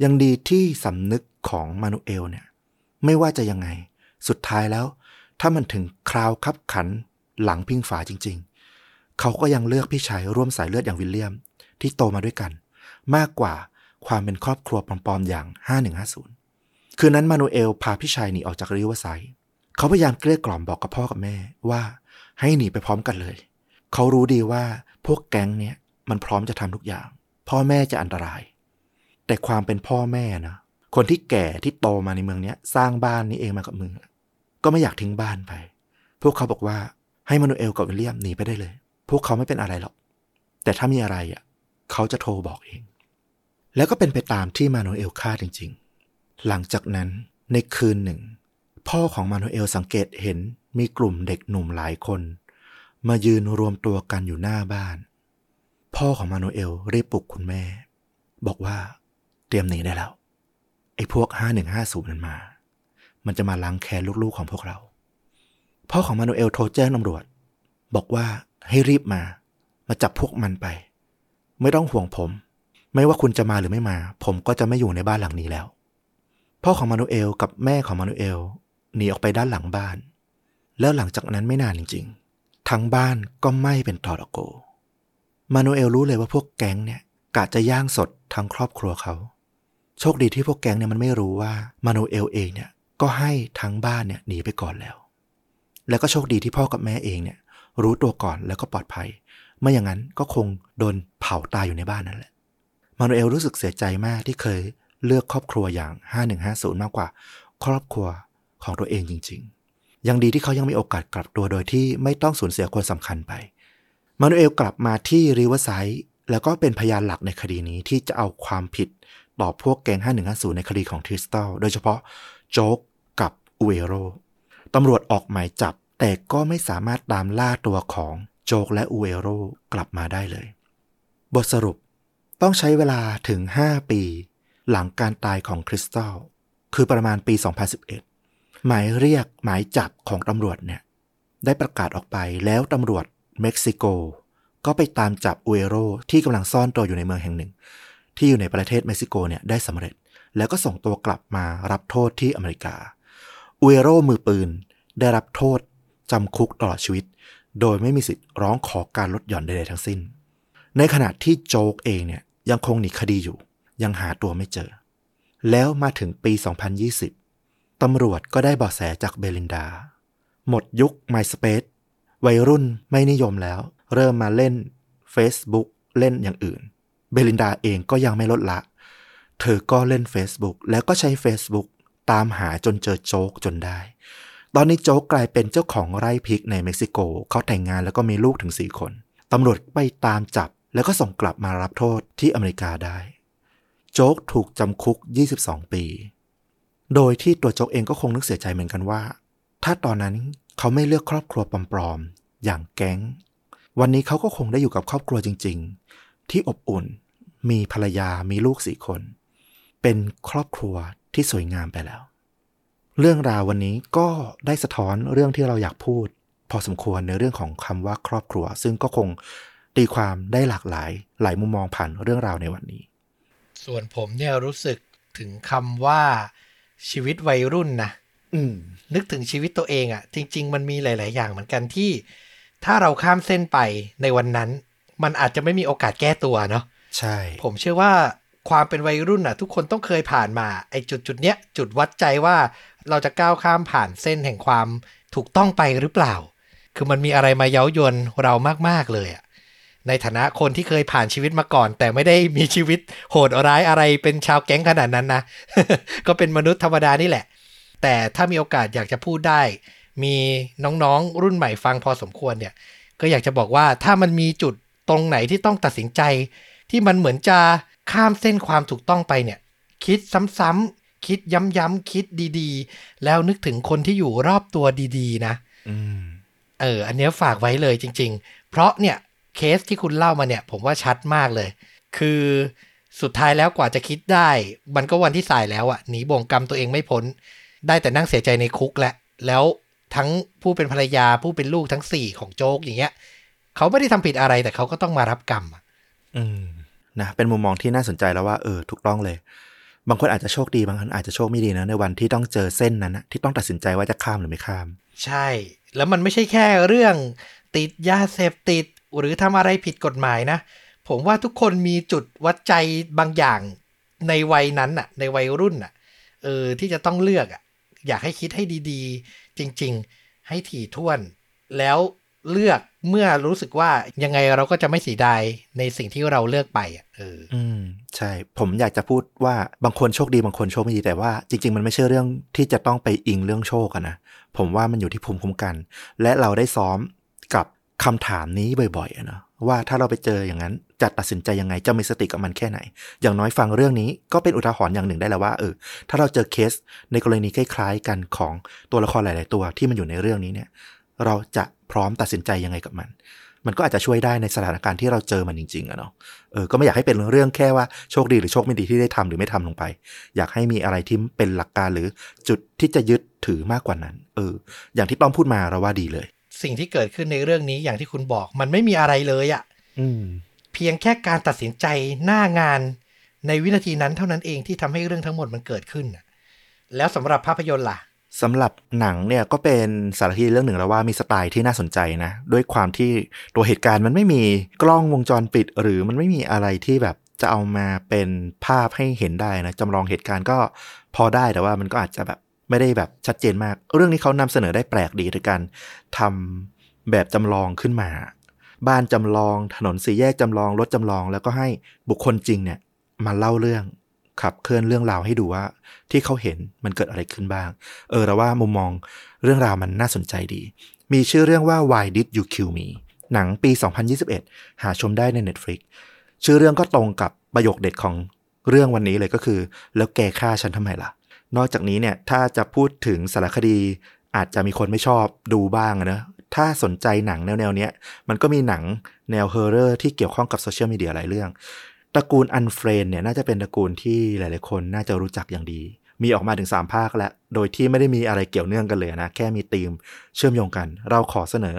ยังดีที่สำนึก ของมานูเอลเนี่ยไม่ว่าจะยังไง สุดท้ายแล้ว ถ้ามันถึงคราวคับขันหลังพิงฝาจริง ๆ เขาก็ยังเลือกพี่ชายร่วมสายเลือดอย่างวิลเลียม ที่โตมาด้วยกัน มากกว่าความเป็นครอบครัวปลอมๆอย่าง 5150 คืนนั้นมานูเอลพาพี่ชายหนีออกจากริวไซด์เขาพยายามเกลี้ยกล่อมบอกกับพ่อกับแม่ว่าให้หนีไปพร้อมกันเลย เขารู้ดีว่าพวกแก๊งเนี่ยมันพร้อมจะทำทุกอย่าง พ่อแม่จะอันตราย แต่ความเป็นพ่อแม่นะ คนที่แก่ที่โตมาในเมืองเนี้ยสร้างบ้านนี้เองมากับมือก็ไม่อยากทิ้งบ้านไป พวกเขาบอกว่าให้มานูเอลกับวิลเลียมหนีไปได้เลย พวกเขาไม่เป็นอะไรหรอก แต่ถ้ามีอะไรอะเขาจะโทรบอกเอง แล้วก็เป็นไปตามที่มานูเอลคาดจริง ๆ หลังจากนั้นในคืนหนึ่ง พ่อของมานูเอลสังเกตเห็นมีกลุ่มเด็กหนุ่มหลายคน มายืนรวมตัวกันอยู่หน้าบ้าน พ่อของมานูเอลรีบปลุกคุณแม่ บอกว่าเตรียมหนีได้แล้ว อ้พวก 5150 นั้นมา มันจะมาล้างแค้นลูกๆของพวกเรา พ่อของมานูเอลโทรแจ้งตำรวจ บอกว่าให้รีบมา มาจับพวกมันไป ไม่ต้องห่วงผม ไม่ว่าคุณจะมาหรือไม่มา ผมก็จะไม่อยู่ในบ้านหลังนี้แล้ว พ่อของมานูเอลกับแม่ของมานูเอลหนีออกไปด้านหลังบ้าน แล้วหลังจากนั้นไม่นานจริง ๆ ทั้งบ้านก็ไหม้เป็นตอตะโก มานูเอลรู้เลยว่าพวกแก๊งเนี่ยกะจะย่างสดทั้งครอบครัวเขา โชคดีที่พวกแก๊งเนี่ยมันไม่รู้ว่ามานูเอลเองเนี่ยก็ให้ทั้งบ้านเนี่ยหนีไปก่อนแล้ว แล้วก็โชคดีที่พ่อกับแม่เองเนี่ย รู้ตัวก่อนแล้วก็ปลอดภัย ไม่อย่างนั้นก็คงโดนเผาตายอยู่ในบ้านนั่นแหละ มานูเอลรู้สึกเสียใจมากที่เคยเลือกครอบครัวอย่าง 5150 มากกว่า ครอบครัวของตัวเองจริง ๆ ยังดีที่เขายังมีโอกาสกลับตัวโดยที่ไม่ต้องสูญเสียคนสำคัญไป มานูเอลกลับมาที่ริเวอร์ไซด์แล้วก็เป็นพยานหลักในคดีนี้ที่จะเอาความผิด ต่อพวกแก๊ง5150 ในคดีของทริสตัลโดยเฉพาะโจ๊กกับอูเอโรตำรวจออกหมายจับ แต่ก็ไม่สามารถตามล่าตัวของโจ๊กและอูเอโรกลับมาได้เลย บทสรุปต้องใช้เวลาถึง 5 ปี หลังการตายของคริสตัลคือประมาณปี 2011 หมายเรียกหมายจับของตำรวจเนี่ย ได้ประกาศออกไปแล้วตำรวจเม็กซิโก ก็ไปตามจับอูเอโรที่กำลังซ่อนตัวอยู่ในเมืองแห่งหนึ่ง ที่อยู่ในประเทศเม็กซิโกเนี่ยได้สำเร็จ แล้วก็ส่งตัวกลับมารับโทษที่อเมริกาอูเอโรมือปืนได้รับโทษจำคุกตลอดชีวิต โดยไม่มีสิทธิ์ร้องขอการลดหย่อนใดๆทั้งสิ้น ในขณะที่โจ๊กเองเนี่ยยังคงหนีคดีอยู่ ยังหาตัวไม่เจอ แล้วมาถึงปี 2020 ตำรวจก็ได้เบาะแสจากเบลินดา หมดยุค MySpace วัยรุ่นไม่นิยมแล้ว เริ่มมาเล่น Facebook เล่นอย่างอื่น เบลินดาเองก็ยังไม่ลดละ เธอก็เล่น Facebook แล้วก็ใช้ Facebook ตามหาจนเจอโจ๊กจนได้ ตอนนี้โจ๊กกลายเป็นเจ้าของไร่พริกในเม็กซิโก เขาแต่งงานแล้วก็มีลูกถึง4คน ตำรวจไปตามจับแล้วก็ส่งกลับมารับโทษที่อเมริกาได้ โจ๊กถูกจำคุก 22 ปี โดยที่ตัวโจ๊กเองก็คงนึกเสียใจเหมือนกันว่า ถ้าตอนนั้นเขาไม่เลือกครอบครัวปลอมๆอย่างแก๊ง วันนี้เขาก็คงได้อยู่กับครอบครัวจริง ๆ ที่อบอุ่น มีภรรยามีลูกสี่คน เป็นครอบครัวที่สวยงามไปแล้ว เรื่องราววันนี้ก็ได้สะท้อนเรื่องที่เราอยากพูด พอสมควรในเรื่องของคำว่าครอบครัว ซึ่งก็คงตีความได้หลากหลาย หลายมุมมองผ่านเรื่องราวในวันนี้ ส่วนผมเนี่ยรู้สึกถึงคำว่าชีวิตวัยรุ่นนะอืมนึกถึงชีวิตตัวเองอะ่ะ จริง ๆ มันมีหลาย ๆ อย่างเหมือนกันที่ ถ้าเราข้ามเส้นไปในวันนั้น มันอาจจะไม่มีโอกาสแก้ตัวเนาะใช่ ผมเชื่อว่าความเป็นวัยรุ่นอะ ทุกคนต้องเคยผ่านมาไอ้จุดจุดๆเนี้ยจุดวัดใจว่าเราจะก้าวข้ามผ่านเส้นแห่งความถูกต้องไปหรือเปล่า คือมันมีอะไรมาเย้ายวนเรามากๆเลยอะในฐานะคนที่เคยผ่านชีวิตมาก่อน แต่ไม่ได้มีชีวิตโหดร้ายอะไรเป็นชาวแก๊งขนาดนั้นนะ ก็เป็นมนุษย์ธรรมดานี่แหละ แต่ถ้ามีโอกาสอยากจะพูดได้ มีน้องๆรุ่นใหม่ฟังพอสมควรเนี่ย ก็อยากจะบอกว่าถ้ามันมีจุด ตรงไหนที่ต้องตัดสินใจ ที่มันเหมือนจะข้ามเส้นความถูกต้องไปเนี่ย คิดซ้ำๆคิดย้ำๆคิดดีๆ แล้วนึกถึงคนที่อยู่รอบตัวดีๆ นะอืมเออ อันเนี้ยฝากไว้เลยจริง ๆ เพราะเนี่ยเคสที่คุณเล่ามาเนี่ย ผมว่าชัดมากเลย คือสุดท้ายแล้วกว่าจะคิดได้ มันก็วันที่สายแล้วอะหนีบ่งกรรมตัวเองไม่พ้น ได้แต่นั่งเสียใจในคุกแหละ แล้วทั้งผู้เป็นภรรยาผู้เป็นลูกทั้งสี่ของโจ๊กอย่างเงี้ย เขาไม่ได้ทำผิดอะไรแต่เขาก็ต้องมารับกรรมอะอืมนะเป็นมุมมองที่น่าสนใจแล้วว่าเออถูกต้องเลย บางคนอาจจะโชคดีบางคนอาจจะโชคไม่ดีนะในวันที่ต้องเจอเส้นนั้นนะที่ต้องตัดสินใจว่าจะข้ามหรือไม่ข้าม ใช่ แล้วมันไม่ใช่แค่เรื่องติดยาเสพติดหรือทำอะไรผิดกฎหมายนะ ผมว่าทุกคนมีจุดวัดใจบางอย่างในวัยนั้นน่ะในวัยรุ่นน่ะเออที่จะต้องเลือกอะอยากให้คิดให้ดีๆ จริง ๆ ให้ถี่ถ้วน แล้วเลือก เมื่อรู้สึกว่ายังไงเราก็จะไม่เสียดายในสิ่งที่เราเลือกไปอะเอออืมใช่ ผมอยากจะพูดว่าบางคนโชคดีบางคนโชคไม่ดีแต่ว่าจริง ๆ มันไม่ใช่เรื่องที่จะต้องไปอิงเรื่องโชคอะนะผมว่ามันอยู่ที่ภูมิคุ้มกัน และเราได้ซ้อมกับคำถามนี้บ่อยๆอะเนาะว่าถ้าเราไปเจออย่างนั้นจะตัดสินใจยังไงจะมีสติกับมันแค่ไหน อย่างน้อยฟังเรื่องนี้ก็เป็นอุทาหรณ์อย่างหนึ่งได้แล้วว่าเออถ้าเราเจอเคสในกรณีคล้ายๆกันของตัวละครหลาย ๆ ตัวที่มันอยู่ในเรื่องนี้เนี่ย เราจะ พร้อมตัดสินใจยังไงกับมัน มันก็อาจจะช่วยได้ในสถานการณ์ที่เราเจอมันจริงๆอะเนาะเออก็ไม่อยากให้เป็นเรื่องแค่ว่าโชคดีหรือโชคไม่ดีที่ได้ทำหรือไม่ทำลงไป อยากให้มีอะไรที่เป็นหลักการหรือจุดที่จะยึดถือมากกว่านั้น เออ อย่างที่ต้อมพูดมาเราว่าดีเลย สิ่งที่เกิดขึ้นในเรื่องนี้อย่างที่คุณบอกมันไม่มีอะไรเลยอะอืมเพียงแค่การตัดสินใจหน้างานในวินาทีนั้นเท่านั้นเองที่ทำให้เรื่องทั้งหมดมันเกิดขึ้นน่ะแล้วสำหรับภาพยนตร์ล่ะ สำหรับหนังเนี่ยก็เป็นสารคดีเรื่องหนึ่งแล้วว่ามีสไตล์ที่น่าสนใจนะ ด้วยความที่ตัวเหตุการณ์มันไม่มีกล้องวงจรปิด หรือมันไม่มีอะไรที่แบบจะเอามาเป็นภาพให้เห็นได้นะจำลองเหตุการณ์ก็พอได้แต่ว่ามันก็อาจจะแบบไม่ได้แบบชัดเจนมาก เรื่องนี้เขานำเสนอได้แปลกดีในการทำแบบจำลองขึ้นมา บ้านจำลองถนนสี่แยกจำลองรถจำลอง แล้วก็ให้บุคคลจริงเนี่ยมาเล่าเรื่อง ขับเคลื่อนเรื่องราวให้ดูว่า ที่เขาเห็นมันเกิดอะไรขึ้นบ้าง เออเราว่ามุมมองเรื่องราวมันน่าสนใจดี มีชื่อเรื่องว่า Why Did You Kill Me หนังปี 2021 หาชมได้ใน Netflix ชื่อเรื่องก็ตรงกับประโยคเด็ดของเรื่องวันนี้เลยก็คือ แล้วแกฆ่าฉันทำไมล่ะ นอกจากนี้เนี่ยถ้าจะพูดถึงสารคดี อาจจะมีคนไม่ชอบดูบ้างนะถ้าสนใจหนังแนวๆเนี้ยมันก็มีหนังแนว horror ที่เกี่ยวข้องกับโซเชียลมีเดียหลายเรื่อง ตระกูล Unfriend เนี่ยน่าจะเป็นตระกูลที่หลาย ๆ คนน่าจะรู้จักอย่างดี มีออกมาถึง 3 ภาคแล้ว โดยที่ไม่ได้มีอะไรเกี่ยวเนื่องกันเลยนะ แค่มีธีมเชื่อมโยงกัน เราขอเสนอ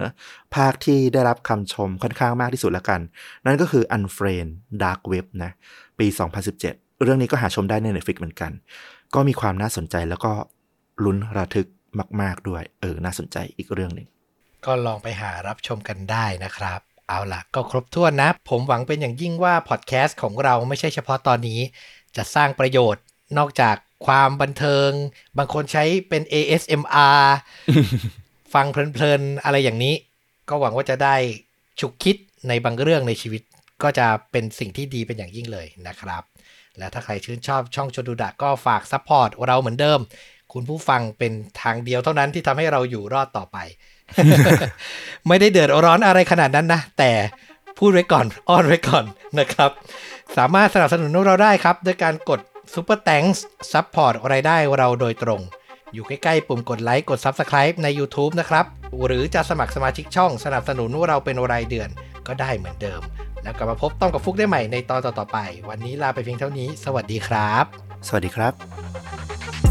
ภาคที่ได้รับคำชมค่อนข้างมากที่สุดละกัน นั่นก็คือ Unfriend Dark Web นะ ปี 2017 เรื่องนี้ก็หาชมได้ใน Netflix เหมือนกัน ก็มีความน่าสนใจแล้วก็ลุ้นระทึกมาก ๆ ด้วย เออ น่าสนใจอีกเรื่องหนึ่ง ก็ลองไปหารับชมกันได้นะครับ เอาล่ะ ก็ครบถ้วนนะ ผมหวังเป็นอย่างยิ่งว่าพอดแคสต์ของเราไม่ใช่เฉพาะตอนนี้ จะสร้างประโยชน์นอกจากความบันเทิง บางคนใช้เป็น ASMR ฟังเพลินๆ อะไรอย่างนี้ ก็หวังว่าจะได้ฉุกคิดในบางเรื่องในชีวิต ก็จะเป็นสิ่งที่ดีเป็นอย่างยิ่งเลยนะครับ และถ้าใครชื่นชอบช่องชนดูดะก็ฝาก support เราเหมือนเดิม คุณผู้ฟังเป็นทางเดียวเท่านั้นที่ทำให้เราอยู่รอดต่อไป ไม่ได้เดือดร้อนอะไรขนาดนั้นนะ แต่พูดไว้ก่อน อ้อนไว้ก่อนนะครับ สามารถสนับสนุนเราได้ครับ ด้วยการกด Super Thanks Support รายได้เราโดยตรง อยู่ใกล้ๆ ปุ่มกดไลค์ กด Subscribe ใน YouTube นะครับ หรือจะสมัครสมาชิกช่องสนับสนุนเราเป็นรายเดือนก็ได้เหมือนเดิม แล้วกลับมาพบต้องกับฟุกได้ใหม่ในตอนต่อๆไป วันนี้ลาไปเพียงเท่านี้ สวัสดีครับ สวัสดีครับ